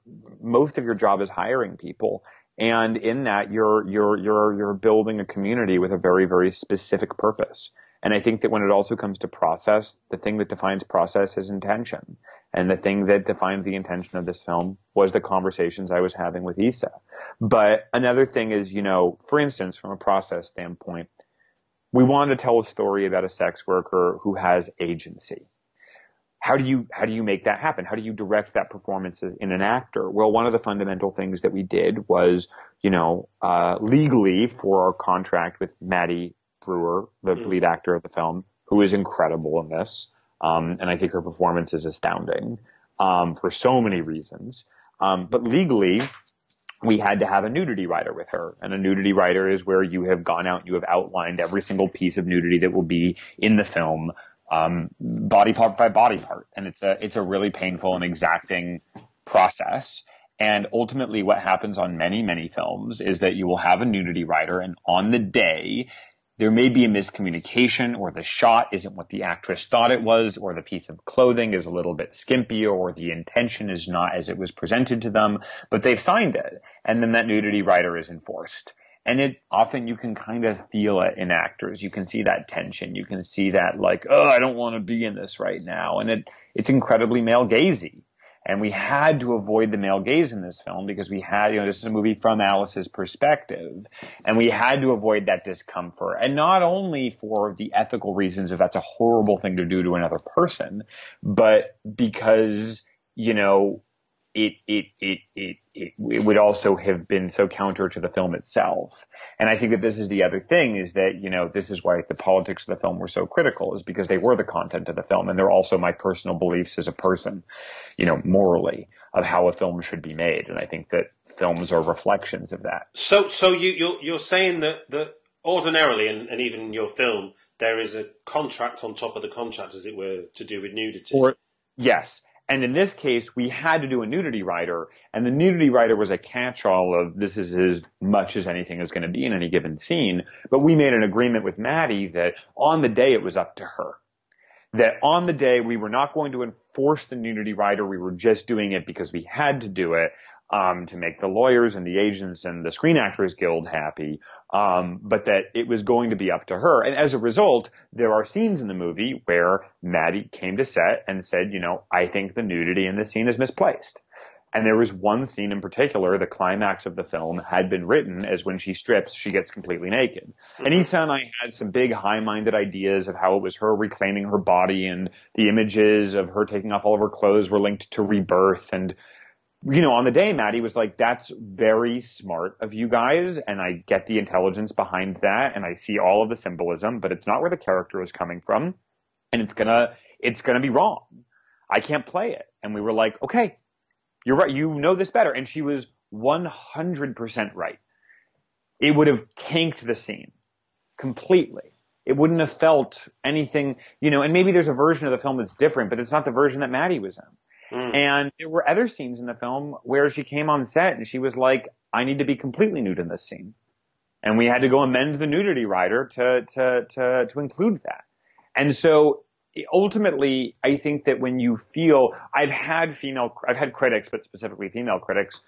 most of your job is hiring people and in that, you're, you're, you're, you're building a community with a very, very specific purpose. And I think that when it also comes to process, the thing that defines process is intention. And the thing that defines the intention of this film was the conversations I was having with Isa. But another thing is, you know, for instance, from a process standpoint, we wanted to tell a story about a sex worker who has agency how do you how do you make that happen? How do you direct that performance in an actor? Well, one of the fundamental things that we did was, you know, uh, legally for our contract with Maddie Brewer, the mm. lead actor of the film, who is incredible in this, um, and I think her performance is astounding um, for so many reasons. Um, but legally, we had to have a nudity rider with her. And a nudity rider is where you have gone out, and you have outlined every single piece of nudity that will be in the film um, body part by body part, and it's a it's a really painful and exacting process. And ultimately, what happens on many many films is that you will have a nudity rider, and on the day. There may be a miscommunication or the shot isn't what the actress thought it was or the piece of clothing is a little bit skimpy or the intention is not as it was presented to them, but they've signed it. And then that nudity rider is enforced. And it often you can kind of feel it in actors. You can see that tension. You can see that like, oh, I don't want to be in this right now. And it, it's incredibly male gazy. And we had to avoid the male gaze in this film because we had, you know, this is a movie from Alice's perspective. And we had to avoid that discomfort. And not only for the ethical reasons of that's a horrible thing to do to another person, but because, you know, it, it, it, it, it, it would also have been so counter to the film itself. And I think that this is the other thing is that, you know, this is why the politics of the film were so critical is because they were the content of the film and they're also my personal beliefs as a person, you know, morally of how a film should be made. And I think that films are reflections of that. So, so you, you're, you're saying that, that ordinarily, and, and even in your film, there is a contract on top of the contract, as it were, to do with nudity. Or, yes. And in this case, we had to do a nudity rider, and the nudity rider was a catch-all of this is as much as anything is going to be in any given scene. But we made an agreement with Maddie that on the day it was up to her. That on the day we were not going to enforce the nudity rider, we were just doing it because we had to do it. Um, to make the lawyers and the agents and the Screen Actors Guild happy, um, but that it was going to be up to her. And as a result, there are scenes in the movie where Maddie came to set and said, you know, I think the nudity in this scene is misplaced. And there was one scene in particular, the climax of the film had been written as when she strips, she gets completely naked. Mm-hmm. And Isa and I had some big high-minded ideas of how it was her reclaiming her body and the images of her taking off all of her clothes were linked to rebirth. And, you know, on the day, Maddie was like, that's very smart of you guys. And I get the intelligence behind that. And I see all of the symbolism, but it's not where the character is coming from. And it's gonna, it's gonna be wrong. I can't play it. And we were like, okay, you're right. You know this better. And she was 100% right. It would have tanked the scene completely. It wouldn't have felt anything, you know, and maybe there's a version of the film that's different, but it's not the version that Maddie was in. Mm. And there were other scenes in the film where she came on set and she was like, I need to be completely nude in this scene. And we had to go amend the nudity rider to, to, to, to include that. And so ultimately, I think that when you feel, I've had female, I've had critics, but specifically female critics,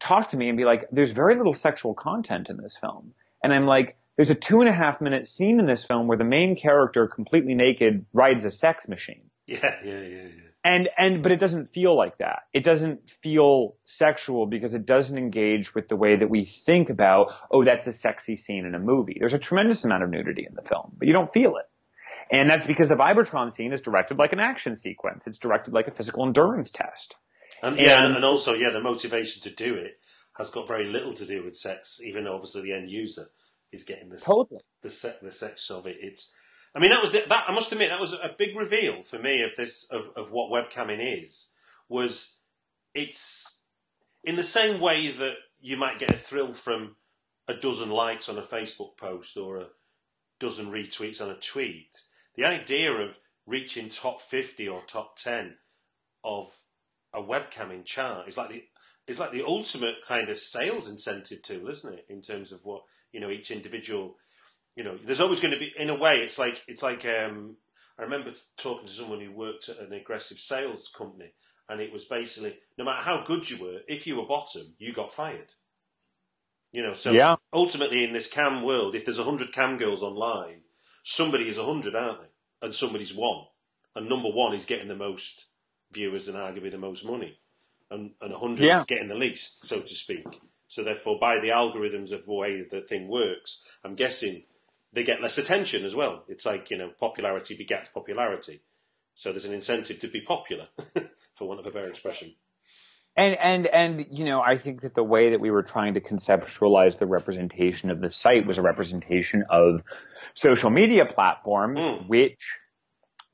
talk to me and be like, there's very little sexual content in this film. And I'm like, there's a two and a half minute scene in this film where the main character, completely naked, rides a sex machine. Yeah, yeah, yeah, yeah. And, and, but it doesn't feel like that. It doesn't feel sexual because it doesn't engage with the way that we think about, oh, that's a sexy scene in a movie. There's a tremendous amount of nudity in the film, but you don't feel it. And that's because the Vibratron scene is directed like an action sequence. It's directed like a physical endurance test. And, and yeah, and also, yeah, the motivation to do it has got very little to do with sex, even though obviously the end user is getting the totally. the, se- the sex of it. It's, I mean, that was the, that. I must admit, that was a big reveal for me of this of, of what webcamming is. Was it's in the same way that you might get a thrill from a dozen likes on a Facebook post or a dozen retweets on a tweet the idea of reaching top 50 or top 10 of a webcamming chart is like the is like the ultimate kind of sales incentive tool, isn't it? In terms of what you know each individual, you know, there's always going to be in a way. It's like it's like um, I remember talking to someone who worked at an aggressive sales company, and it was basically no matter how good you were, if you were bottom, you got fired. You know, so yeah. ultimately in this cam world, if there's hundred cam girls online, somebody is 100, aren't they? And somebody's one. And number one is getting the most viewers and arguably the most money. And, and 100 yeah. is getting the least, so to speak. So therefore, by the algorithms of the way the thing works, I'm guessing they get less attention as well. It's like, you know, popularity begets popularity. So there's an incentive to be popular, [LAUGHS] for want of a better expression. And and and you know, I think that the way that we were trying to conceptualize the representation of the site was a representation of social media platforms, mm. which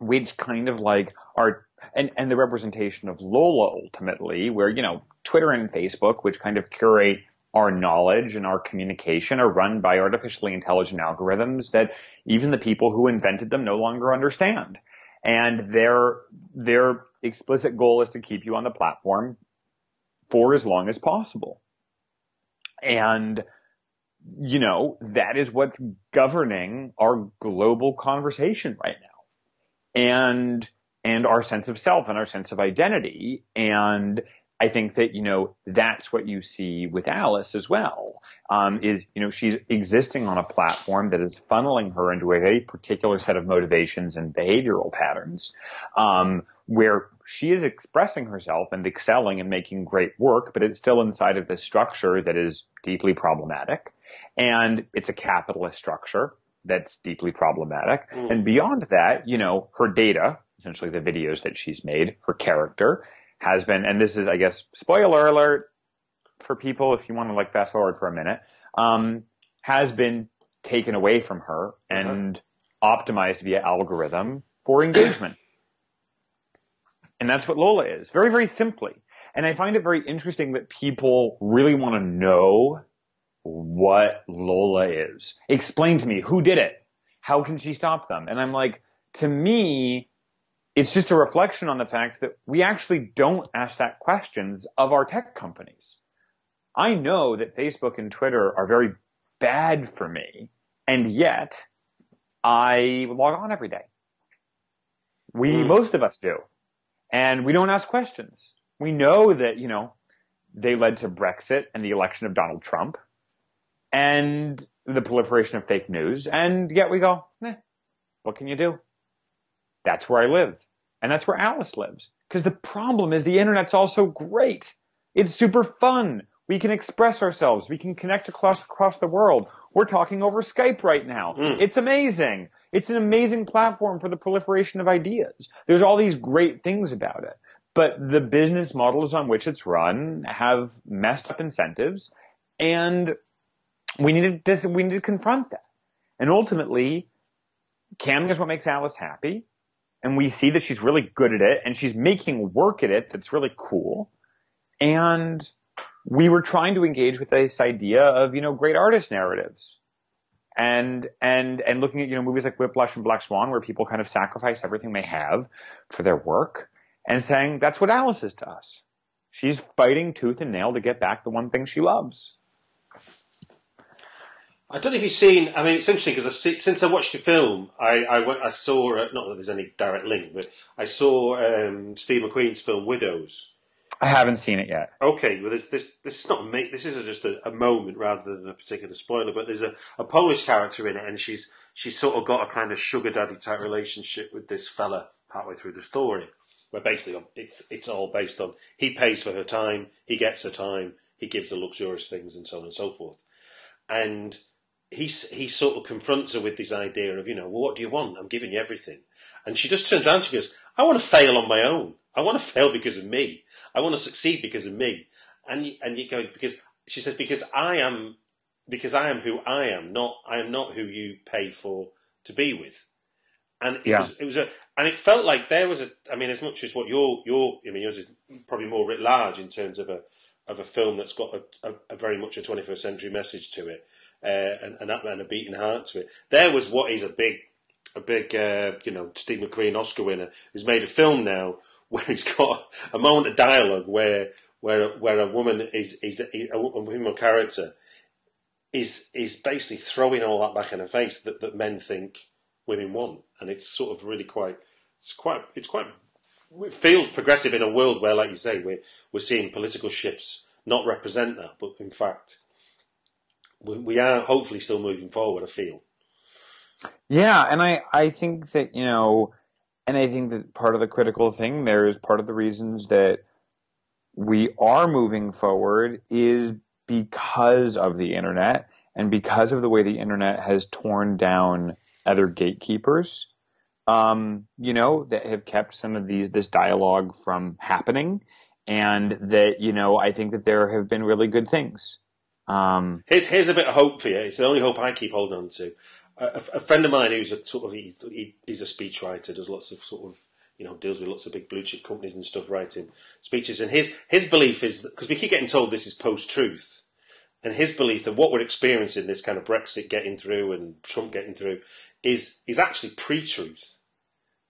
which kind of like are and and the representation of Lola ultimately, where you know Twitter and Facebook, which kind of curate our knowledge and our communication, are run by artificially intelligent algorithms that even the people who invented them no longer understand. And their their explicit goal is to keep you on the platform for as long as possible. And, you know, that is what's governing our global conversation right now. And, and our sense of self and our sense of identity. And I think that, you know, that's what you see with Alice as well. Um, is, you know, she's existing on a platform that is funneling her into a very particular set of motivations and behavioral patterns, um, where she is expressing herself and excelling and making great work, but it's still inside of this structure that is deeply problematic. And it's a capitalist structure that's deeply problematic. Mm. And beyond that, you know, her data, essentially the videos that she's made, her character has been, and this is, I guess, spoiler alert for people if you want to like fast forward for a minute, um, has been taken away from her uh-huh. and optimized via algorithm for engagement. And that's what Lola is. Very, very simply. And I find it very interesting that people really want to know what Lola is. Explain to me who did it. How can she stop them? And I'm like, to me, it's just a reflection on the fact that we actually don't ask that questions of our tech companies. I know that Facebook and Twitter are very bad for me, and yet I log on every day. We, mm. most of us do and we don't ask questions. We know that, you know, they led to Brexit and the election of Donald Trump and the proliferation of fake news. And yet we go, eh, what can you do? That's where I live. And that's where Alice lives. Because the problem is the internet's also great. It's super fun. We can express ourselves. We can connect across across the world. We're talking over Skype right now. Mm. It's amazing. It's an amazing platform for the proliferation of ideas. There's all these great things about it. But the business models on which it's run have messed up incentives and we need to, we need to confront that. And ultimately, camming is what makes Alice happy. And we see that she's really good at it and she's making work at it that's really cool. And we were trying to engage with this idea of, you know, great artist narratives. And, and, and looking at, you know, movies like Whiplash and Black Swan where people kind of sacrifice everything they have for their work and saying that's what Alice is to us. She's fighting tooth and nail to get back the one thing she loves. I don't know if you've seen. I mean, it's interesting because since I watched the film, I, I, I saw uh, not that there's any direct link, but I saw um, Steve McQueen's film Widows. I haven't seen it yet. Okay, well, this this this is not this is just a, a, moment rather than a particular spoiler. But there's a, a Polish character in it, and she's she's sort of got a kind of sugar daddy type relationship with this fella partway through the story, where basically it's it's all based on he pays for her time, he gets her time, he gives her luxurious things, and so on and so forth, and he he sort of confronts her with this idea of you know well, what do you want? I'm giving you everything. And she just turns around and she goes i want to fail on my own. I want to fail because of me. I want to succeed because of me. And you, and you go because she says because i am because i am who i am not i am not who you pay for to be with. And it yeah. was it was a and it felt like there was a i mean as much as what your your i mean yours is probably more writ large in terms of a of a film that's got a, a, a very much a 21st century message to it uh, and, and, and a beating heart to it. There was what is a big, a big, uh, you know, Steve McQueen Oscar winner who's made a film now [LAUGHS] where he's got a moment of dialogue where where where a woman is is a, a woman character is is basically throwing all that back in her face that, that men think women want, and it's sort of really quite it's quite it's quite it feels progressive in a world where, like you say, we're we're seeing political shifts not represent that, but in fact we are hopefully still moving forward. I feel. Yeah, and I I think that you know, and I think that part of the critical thing there is part of the reasons that we are moving forward is because of the internet and because of the way the internet has torn down other gatekeepers. Um, you know, that have kept some of these this dialogue from happening, and that you know, I think that there have been really good things um, here's here's a bit of hope for you. It's the only hope I keep holding on to. A, a friend of mine who's a sort of he, he, he's a speechwriter, does lots of sort of you know deals with lots of big blue chip companies and stuff, writing speeches. And his his belief is because we keep getting told this is post truth, and his belief that what we're experiencing, this kind of Brexit getting through and Trump getting through, is is actually pre truth.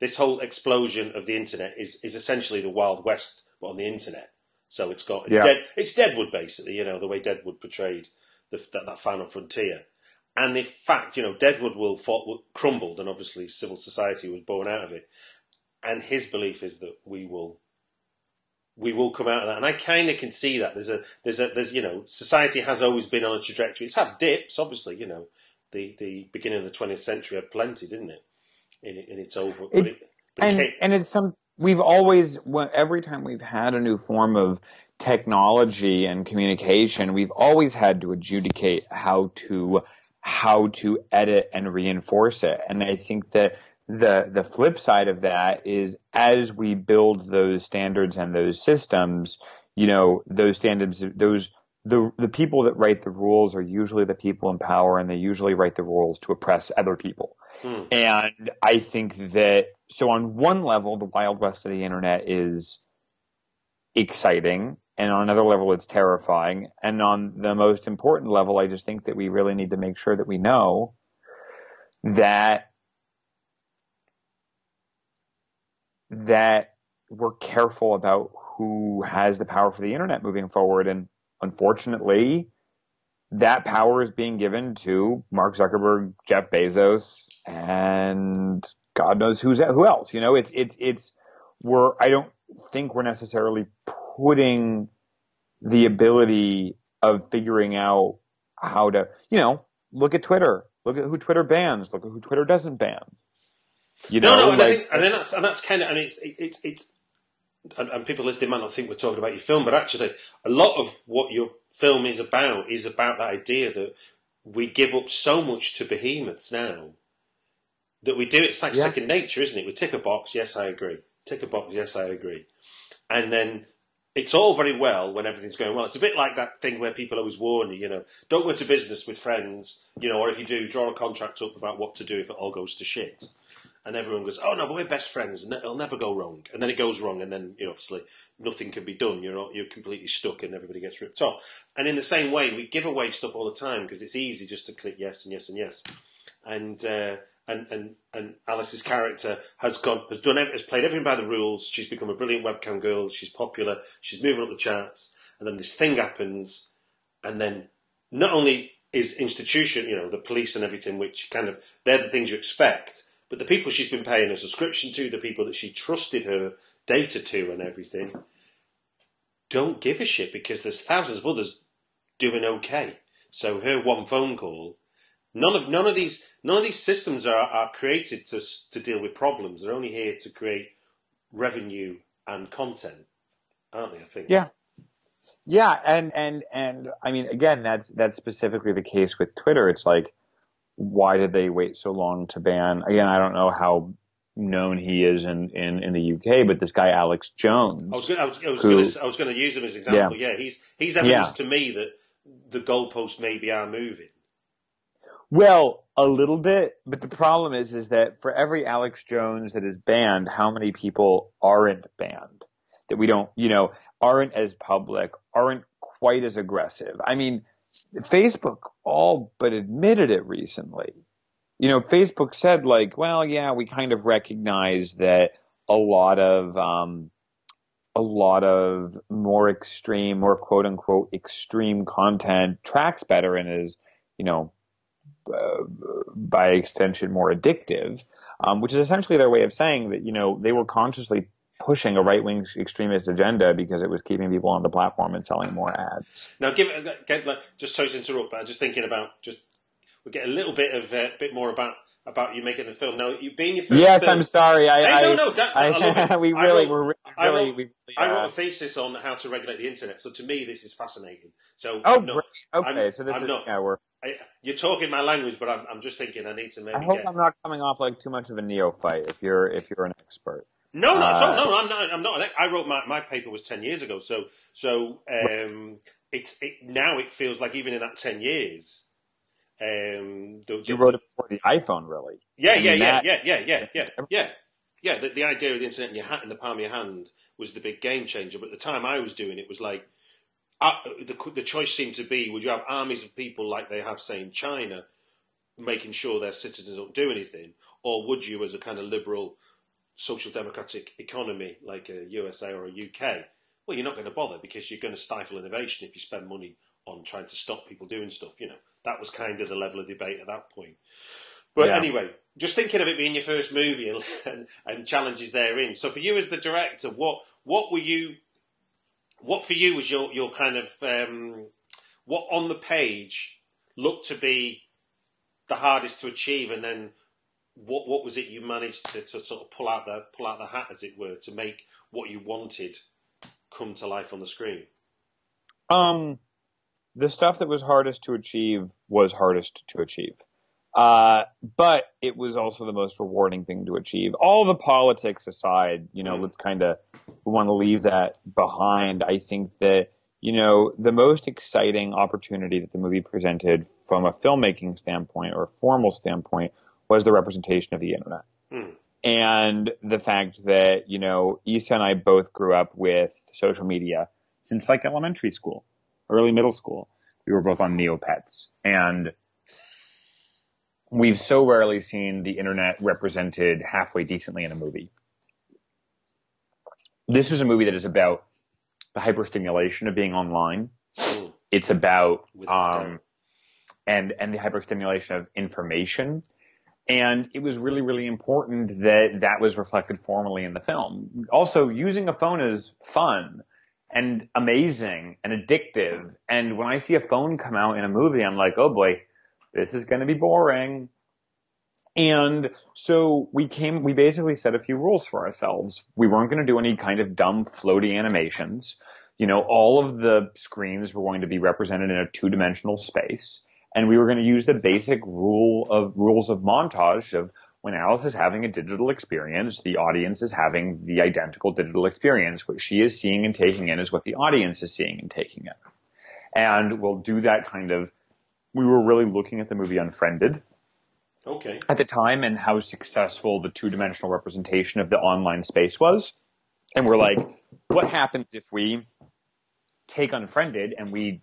This whole explosion of the internet is is essentially the Wild West, but on the internet. So it's got it's, yeah. dead, it's Deadwood basically, you know, the way Deadwood portrayed the, that, that final frontier. And in fact, you know, Deadwood will fought, crumbled, and obviously civil society was born out of it. And his belief is that we will we will come out of that. And I kind of can see that. There's a, there's a, there's, you know, society has always been on a trajectory. It's had dips, obviously, you know, the, the beginning of the 20th century had plenty, didn't it? In, in its over. It, but it, but and, it and it's some, we've always every time we've had a new form of technology and communication, we've always had to adjudicate how to how to edit and reinforce it. And I think that the the flip side of that is as we build those standards and those systems, you know, those standards those the the people that write the rules are usually the people in power and they usually write the rules to oppress other people. Hmm. And I think that so on one level, the wild west of the internet is exciting, and on another level, it's terrifying. And on the most important level, I just think that we really need to make sure that we know that that we're careful about who has the power for the internet moving forward. And unfortunately, that power is being given to Mark Zuckerberg, Jeff Bezos, and God knows who's who else. You know, it's it's it's we're I don't think we're necessarily putting the ability of figuring out how to, you know, look at Twitter, look at who Twitter bans, look at who Twitter doesn't ban. You know, no, no, and, like, I think, and then that's and that's kind of, and it's it, it, it's and, and, people listening might not think we're talking about your film, but actually, a lot of what your film is about is about that idea that we give up so much to behemoths now that we do. It's like yeah. second nature, isn't it? We tick a box. Yes, I agree. Tick a box. Yes, I agree. And then it's all very well when everything's going well. It's a bit like that thing where people always warn you, you know, don't go to business with friends, you know, or if you do, draw a contract up about what to do if it all goes to shit and everyone goes, "Oh no, but we're best friends, and it'll never go wrong." And then it goes wrong, and then you know, obviously nothing can be done. You're you're completely stuck, and everybody gets ripped off. And in the same way, we give away stuff all the time because it's easy just to click yes and yes and yes. And uh, and and and Alice's character has gone has done has played everything by the rules. She's become a brilliant webcam girl. She's popular. She's moving up the charts, and then this thing happens, and then not only is institution, you know, the police and everything, which kind of they're the things you expect but the people she's been paying a subscription to, the people that she trusted her data to and everything, don't give a shit because there's thousands of others doing okay. So her one phone call, none of none of these none of these systems are, are created to to deal with problems. They're only here to create revenue and content, aren't they? I think. Yeah. Yeah, and and and I mean, again, that's that's specifically the case with Twitter. It's like why did they wait so long to ban? Again, I don't know how known he is in, in, in the UK, but this guy Alex Jones. I was going, I was, I was, going, to, I was to use him as an example. Yeah, yeah he's he's evidence yeah. to me that the goalposts maybe are moving. Well, a little bit, but the problem is is that for every Alex Jones that is banned, how many people aren't banned? That we don't, you know, aren't as public, aren't quite as aggressive. I mean, Facebook all but admitted it recently. You know, Facebook said like, well, yeah, we kind of recognize that a lot of um, a lot of more extreme, more quote unquote extreme content tracks better and is, you know, uh, by extension more addictive, um, which is essentially their way of saying that you know they were consciously pushing a right wing extremist agenda because it was keeping people on the platform and selling more ads. Now, give get, like, just sorry to interrupt, but I'm just thinking about just we get a little bit of a uh, bit more about about you making the film. Now, you being your first. Yes, film, I'm sorry. I, hey, I no, no, that, I, I [LAUGHS] we really, wrote, really, I wrote, we, I wrote a thesis on how to regulate the internet. So to me, this is fascinating. So oh, not, okay. I'm, so this I'm is not, yeah, we're. I, you're talking my language, but I'm, I'm, just thinking I need to maybe. I hope get... I'm not coming off like too much of a neophyte. If you're if you're an expert. No, not at all. Uh, no, I'm not. I'm not. I wrote my, my paper was ten years ago. So so um, it's it, now it feels like even in that ten years. Um, the, the, you wrote it before the iPhone, really? Yeah, yeah, yeah, that, yeah, yeah, yeah, yeah, yeah, yeah. The, the idea of the internet in your hat in the palm of your hand was the big game changer. But at the time I was doing it was like uh, the the choice seemed to be: would you have armies of people like they have, say, in China, making sure their citizens don't do anything, or would you, as a kind of liberal social democratic economy like a USA or a UK, well, you're not going to bother because you're going to stifle innovation if you spend money on trying to stop people doing stuff. You know, that was kind of the level of debate at that point. But yeah. anyway, just thinking of it being your first movie and, and, and, challenges therein. So for you as the director, what what were you? What for you was your your kind of um, what on the page looked to be the hardest to achieve, and then what what was it you managed to, to sort of pull out the pull out the hat, as it were, to make what you wanted come to life on the screen? Um, the stuff that was hardest to achieve was hardest to achieve. Uh, but it was also the most rewarding thing to achieve. All the politics aside, you know, mm. let's kind of, we want to leave that behind. I think that, you know, the most exciting opportunity that the movie presented from a filmmaking standpoint or a formal standpoint was the representation of the internet. Hmm. And the fact that, you know, Isa and I both grew up with social media since like elementary school, early middle school. We were both on Neopets. And we've so rarely seen the internet represented halfway decently in a movie. This is a movie that is about the hyperstimulation of being online. Mm. It's about um, and and the hyperstimulation of information and it was really, really important that that was reflected formally in the film. Also, using a phone is fun. and amazing and addictive. And when I see a phone come out in a movie, I'm like, oh boy, this is going to be boring. And so we came, we basically set a few rules for ourselves. We weren't going to do any kind of dumb floaty animations. You know, all of the screens were going to be represented in a two dimensional space. And we were going to use the basic rule of rules of montage of when Alice is having a digital experience, the audience is having the identical digital experience. What she is seeing and taking in is what the audience is seeing and taking in. And we'll do that kind of, we were really looking at the movie Unfriended. Okay. At the time and how successful the two dimensional representation of the online space was. And we're like, what happens if we take Unfriended and we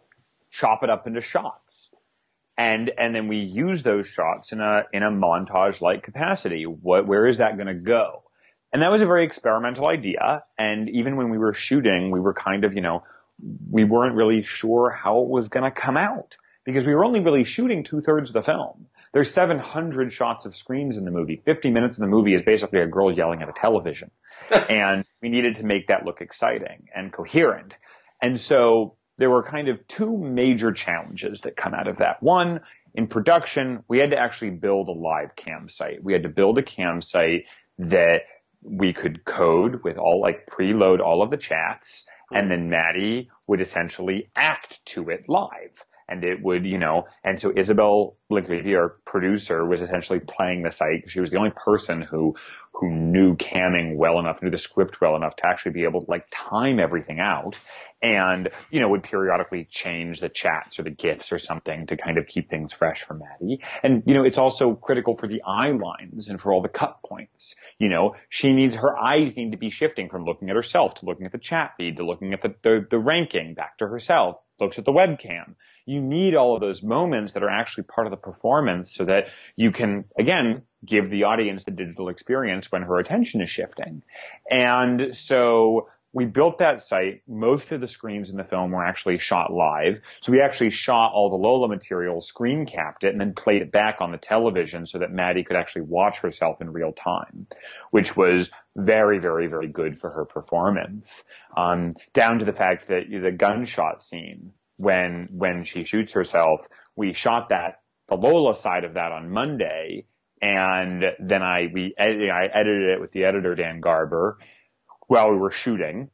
chop it up into shots? And and then we use those shots in a in a montage like capacity. What where is that going to go? And that was a very experimental idea. And even when we were shooting, we were kind of you know we weren't really sure how it was going to come out because we were only really shooting two thirds of the film. There's 700 shots of screams in the movie. 50 minutes of the movie is basically a girl yelling at a television. [LAUGHS] and we needed to make that look exciting and coherent. And so there were kind of two major challenges that come out of that. One, in production, we had to actually build a live cam site. We had to build a cam site that we could code with all like preload all of the chats and hmm. then Maddie would essentially act to it live and it would, you know, and so Isabelle Link-Levy, our producer, was essentially playing the site. She was the only person who, who knew camming well enough, knew the script well enough to actually be able to like time everything out and, you know, would periodically change the chats or the GIFs or something to kind of keep things fresh for Maddie. And, you know, it's also critical for the eye lines and for all the cut points. You know, she needs, her eyes need to be shifting from looking at herself to looking at the chat feed to looking at the, the, the ranking back to herself, looks at the webcam you need all of those moments that are actually part of the performance so that you can, again, give the audience the digital experience when her attention is shifting. And so we built that site. Most of the screens in the film were actually shot live. So we actually shot all the Lola material, screen capped it, and then played it back on the television so that Maddie could actually watch herself in real time, which was very, very, very good for her performance. Um, down to the fact that the gunshot scene when when she shoots herself. We shot that the Lola side of that on Monday, and then I we I edited it with the editor Dan Garber while we were shooting,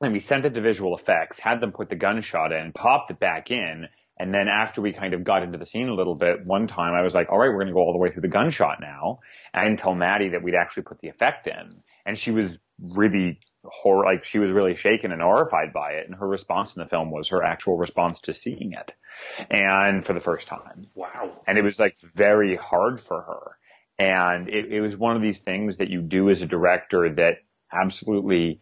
and we sent it to visual effects, had them put the gunshot in, popped it back in. And then after we kind of got into the scene a little bit, one time I was like, all right, we're going to go all the way through the gunshot now. And tell Maddie that we'd actually put the effect in. And she was really horror, like she was really shaken and horrified by it. And her response in the film was her actual response to seeing it. And for the first time. Wow. And it was like very hard for her. And it, it was one of these things that you do as a director that absolutely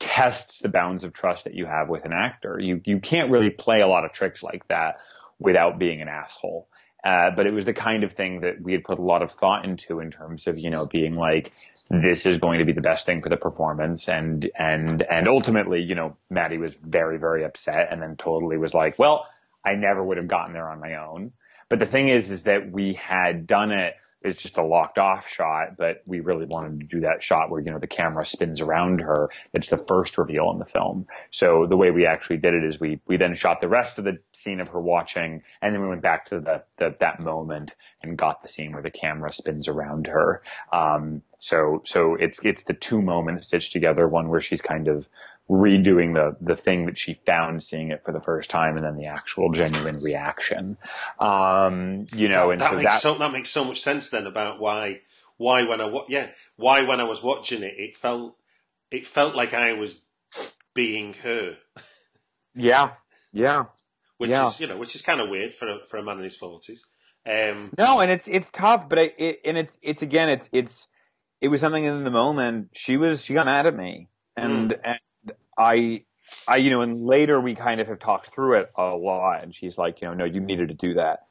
tests the bounds of trust that you have with an actor. You, you can't really play a lot of tricks like that without being an asshole. Uh, but it was the kind of thing that we had put a lot of thought into in terms of, you know, being like, this is going to be the best thing for the performance. And, and, and ultimately, you know, Maddie was very, very upset and then totally was like, well, I never would have gotten there on my own. But the thing is, is that we had done it it's just a locked off shot, but we really wanted to do that shot where, you know, the camera spins around her. It's the first reveal in the film. So the way we actually did it is we, we then shot the rest of the scene of her watching and then we went back to the, the that moment and got the scene where the camera spins around her. Um, so, so it's, it's the two moments stitched together, one where she's kind of redoing the the thing that she found seeing it for the first time and then the actual genuine reaction. Um, you know that, and that so makes that so that makes so much sense then about why why when I yeah why when I was watching it it felt it felt like I was being her. Yeah. Yeah. Which yeah. is you know which is kind of weird for a, for a man in his forties. Um, no and it's it's tough but it, it, and it's it's again it's it's it was something in the moment. She was she got mad at me. And, mm. and I, I, you know, and later we kind of have talked through it a lot, and she's like, you know, no, you needed to do that.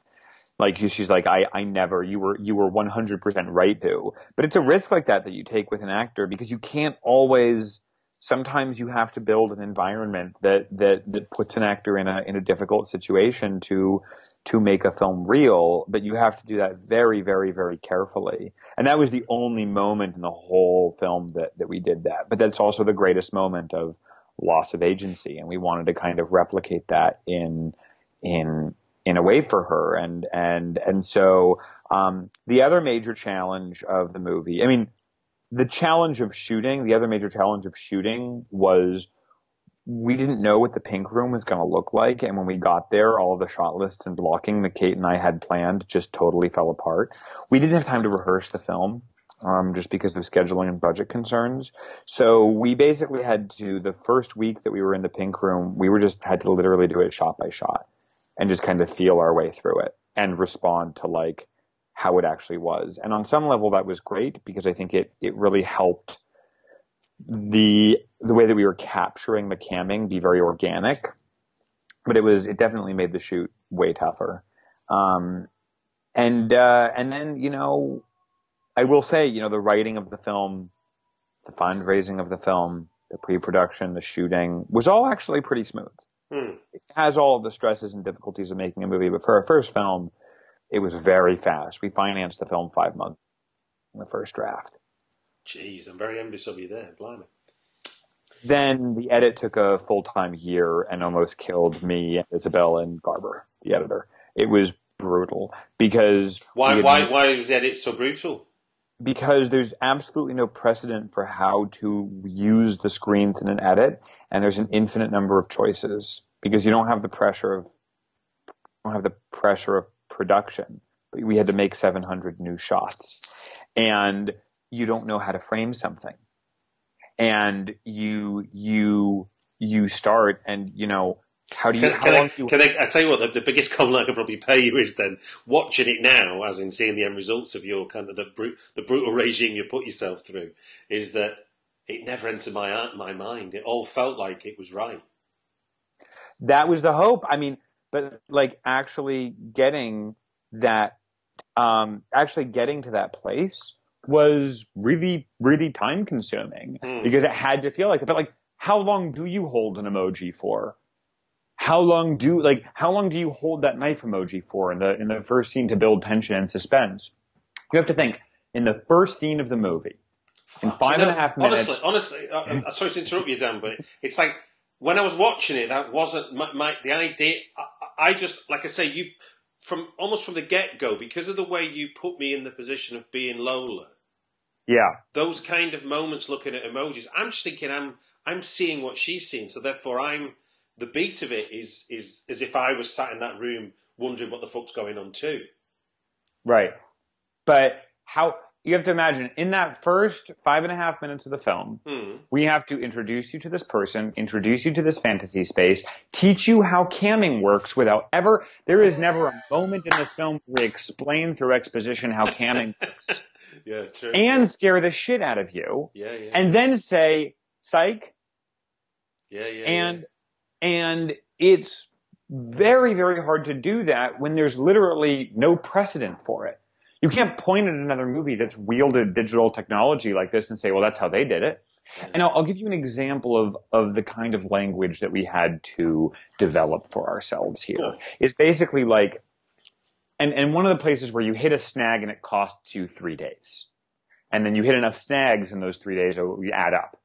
Like she's like, I, I never, you were, you were 100% right to. But it's a risk like that that you take with an actor because you can't always. Sometimes you have to build an environment that that that puts an actor in a in a difficult situation to to make a film real, but you have to do that very, very, very carefully. And that was the only moment in the whole film that, that we did that. But that's also the greatest moment of, loss of agency, and we wanted to kind of replicate that in in in a way for her, and and and so um, the other major challenge of the movie, I mean, the challenge of shooting, the other major challenge of shooting was we didn't know what the pink room was going to look like. And when we got there, all of the shot lists and blocking that Kate and I had planned just totally fell apart. We didn't have time to rehearse the film. Um, just because of scheduling and budget concerns. So we basically had to, the first week that we were in the pink room, we were just had to literally do it shot by shot and just kind of feel our way through it and respond to like how it actually was. And on some level that was great because I think it, it really helped the the way that we were capturing the camming be very organic, but it was it definitely made the shoot way tougher. Um, and uh, and then you know, I will say you know the writing of the film, the fundraising of the film, the pre-production, the shooting was all actually pretty smooth. Hmm. It has all of the stresses and difficulties of making a movie, but for a first film, it was very fast. We financed the film five months in the first draft. Jeez, I'm very envious of you there. Blimey. Then the edit took a full time year and almost killed me, Isabel, and Garber, the editor. It was brutal because why why why was the edit so brutal? Because there's absolutely no precedent for how to use the screens in an edit, and there's an infinite number of choices because you don't have the pressure of don't have the pressure of production. We had to make 700 new shots, and you don't know how to frame something. And you, you, you start and, you know, how do you, can, can, I, you... can I, I, tell you what, the, the, biggest [LAUGHS] compliment I could probably pay you is then watching it now, as in seeing the end results of your kind of the, brute, the brutal regime you put yourself through, is that it never entered my, my mind. It all felt like it was right. That was the hope. I mean, but like actually getting that, um, actually getting to that place was really, really time consuming mm. because it had to feel like it. But like, how long do you hold an emoji for? How long do like how long do you hold that knife emoji for in the in the first scene to build tension and suspense? You have to think in the first scene of the movie. In five you know, and a half minutes. Honestly, honestly, I, am sorry to interrupt you, Dan, but it's like when I was watching it, that wasn't my, my the idea. I, I just like I say, you from almost from the get go because of the way you put me in the position of being Lola. Yeah. Those kind of moments looking at emojis, I'm just thinking I'm I'm seeing what she's seeing, so therefore I'm the beat of it is is as if I was sat in that room wondering what the fuck's going on too. Right. But how you have to imagine in that first five and a half minutes of the film, mm. we have to introduce you to this person, introduce you to this fantasy space, teach you how camming works without ever, there is never a moment in this film where we explain through exposition how camming [LAUGHS] works. yeah, true. And scare the shit out of you. Yeah, yeah. And then say, psych. Yeah, yeah. And, yeah. And it's very, very hard to do that when there's literally no precedent for it. You can't point at another movie that's wielded digital technology like this and say, well, that's how they did it. And I'll, I'll, give you an example of, of the kind of language that we had to develop for ourselves here. Is basically like, and, and one of the places where you hit a snag and it costs you three days. And then you hit enough snags in those three days, oh, so we add up.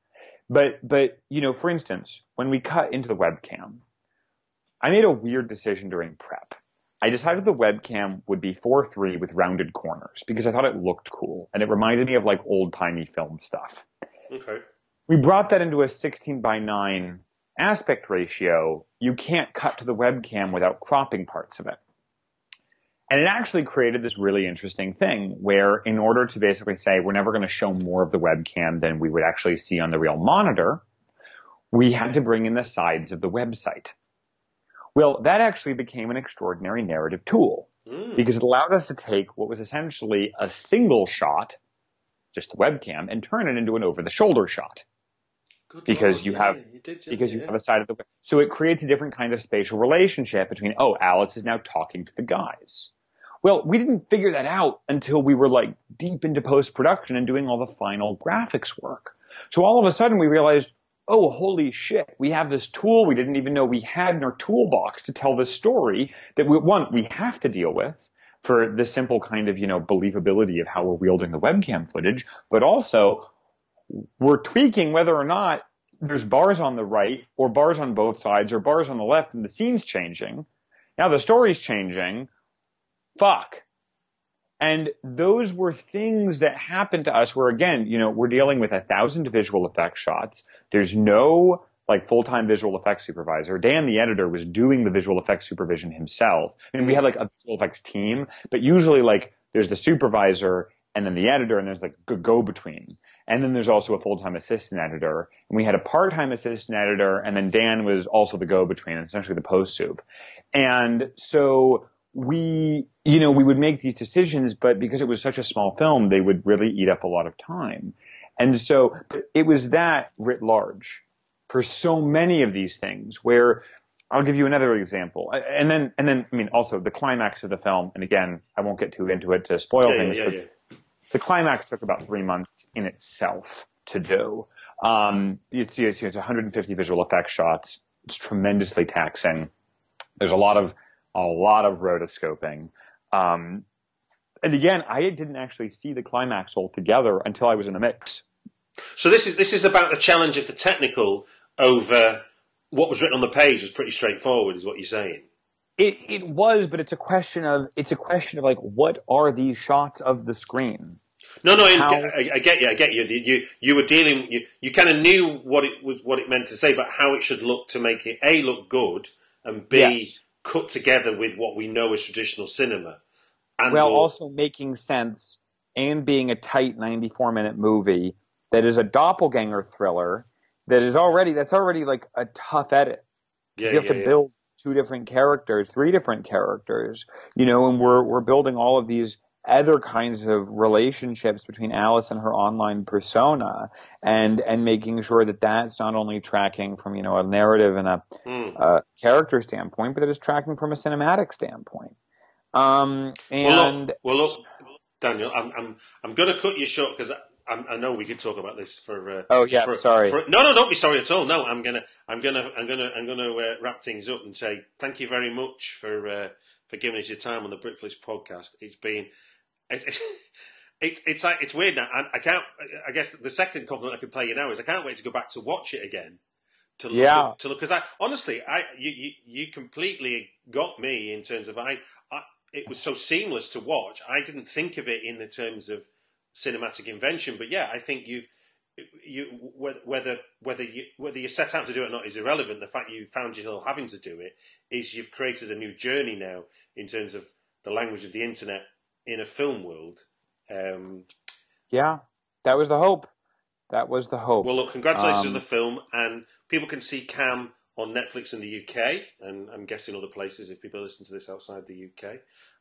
But, but, you know, for instance, when we cut into the webcam, I made a weird decision during prep. I decided the webcam would be 4-3 with rounded corners because I thought it looked cool and it reminded me of like old timey film stuff. Okay. We brought that into a 16 by 9 aspect ratio. You can't cut to the webcam without cropping parts of it. And it actually created this really interesting thing where in order to basically say we're never going to show more of the webcam than we would actually see on the real monitor, we had to bring in the sides of the website. Well, that actually became an extraordinary narrative tool mm. because it allowed us to take what was essentially a single shot, just the webcam, and turn it into an over-the-shoulder shot. Good because Lord, you yeah, have you did, because yeah. you have a side of the so it creates a different kind of spatial relationship between oh Alice is now talking to the guys. Well, we didn't figure that out until we were like deep into post production and doing all the final graphics work. So all of a sudden we realized oh, holy shit, we have this tool we didn't even know we had in our toolbox to tell this story that we, one, we have to deal with for the simple kind of, you know, believability of how we're wielding the webcam footage, but also we're tweaking whether or not there's bars on the right or bars on both sides or bars on the left and the scene's changing. Now the story's changing. Fuck. And those were things that happened to us where again, you know, we're dealing with a thousand visual effects shots. There's no like full-time visual effects supervisor. Dan, the editor, was doing the visual effects supervision himself. I mean, we had like a visual effects team, but usually like there's the supervisor and then the editor and there's like a go-between. And then there's also a full-time assistant editor. And we had a part-time assistant editor and then Dan was also the go-between, essentially the post-soup. And so we, you know, we would make these decisions, but because it was such a small film, they would really eat up a lot of time. And so it was that writ large for so many of these things where I'll give you another example. And then, and then, I mean, also the climax of the film, and again, I won't get too into it to spoil Yeah, things, yeah, but yeah. the climax took about three months in itself to do. Um, it's, it's, it's 150 visual effects shots. It's tremendously taxing. There's a lot of, a lot of rotoscoping. Um, and again, I didn't actually see the climax altogether until I was in the mix. So this is this is about the challenge of the technical over what was written on the page was pretty straightforward, is what you're saying. It it was, but it's a question of it's a question of like what are these shots of the screen? No, no, I, I, I get you. I get you. You you, you were dealing. You, you kind of knew what it was, what it meant to say, but how it should look to make it a look good and b Yes. Cut together with what we know as traditional cinema. And Well, or- also making sense and being a tight 94 minute movie that is a doppelganger thriller that is already that's already like a tough edit. yeah, you have yeah, to yeah. build two different characters, three different characters, you know, and we're we're building all of these other kinds of relationships between Alice and her online persona, and and making sure that that's not only tracking from you know a narrative and a, a character standpoint, but that it's tracking from a cinematic standpoint. Um, Well, and look, well, look, Daniel, I'm I'm I'm going to cut you short because I, I, I know we could talk about this for. Uh, oh yeah, for- sorry. for- no, no, don't be sorry at all. No, I'm gonna, I'm gonna, I'm gonna, I'm gonna uh, wrap things up and say thank you very much for uh, for giving us your time on the Britflicks podcast. It's been, it's, it's, it's like it's weird now. I, I can't. I guess the second compliment I can play you now is I can't wait to go back to watch it again. To look Yeah. to look because I honestly, I you, you you completely got me in terms of I, I it was so seamless to watch. I didn't think of it in the terms of cinematic invention, but yeah, I think you've you whether whether whether you whether you set out to do it or not is irrelevant. The fact you found yourself having to do it is you've created a new journey now in terms of the language of the internet in a film world. Um, Yeah, that was the hope. That was the hope. well, look, congratulations Um, on the film, and people can see Cam on Netflix in the UK, and I'm guessing other places if people listen to this outside the UK.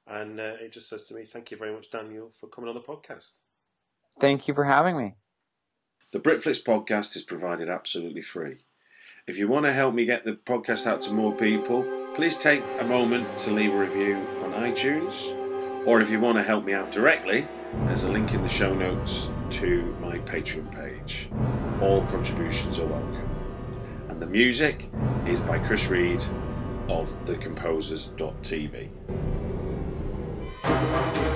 And uh, it just says to me, thank you very much, Daniel, for coming on the podcast. Thank you for having me. The Britflicks podcast is provided absolutely free. If you want to help me get the podcast out to more people, please take a moment to leave a review on iTunes. Or if you want to help me out directly, there's a link in the show notes to my Patreon page. All contributions are welcome. And the music is by Chris Read of thecomposers.tv.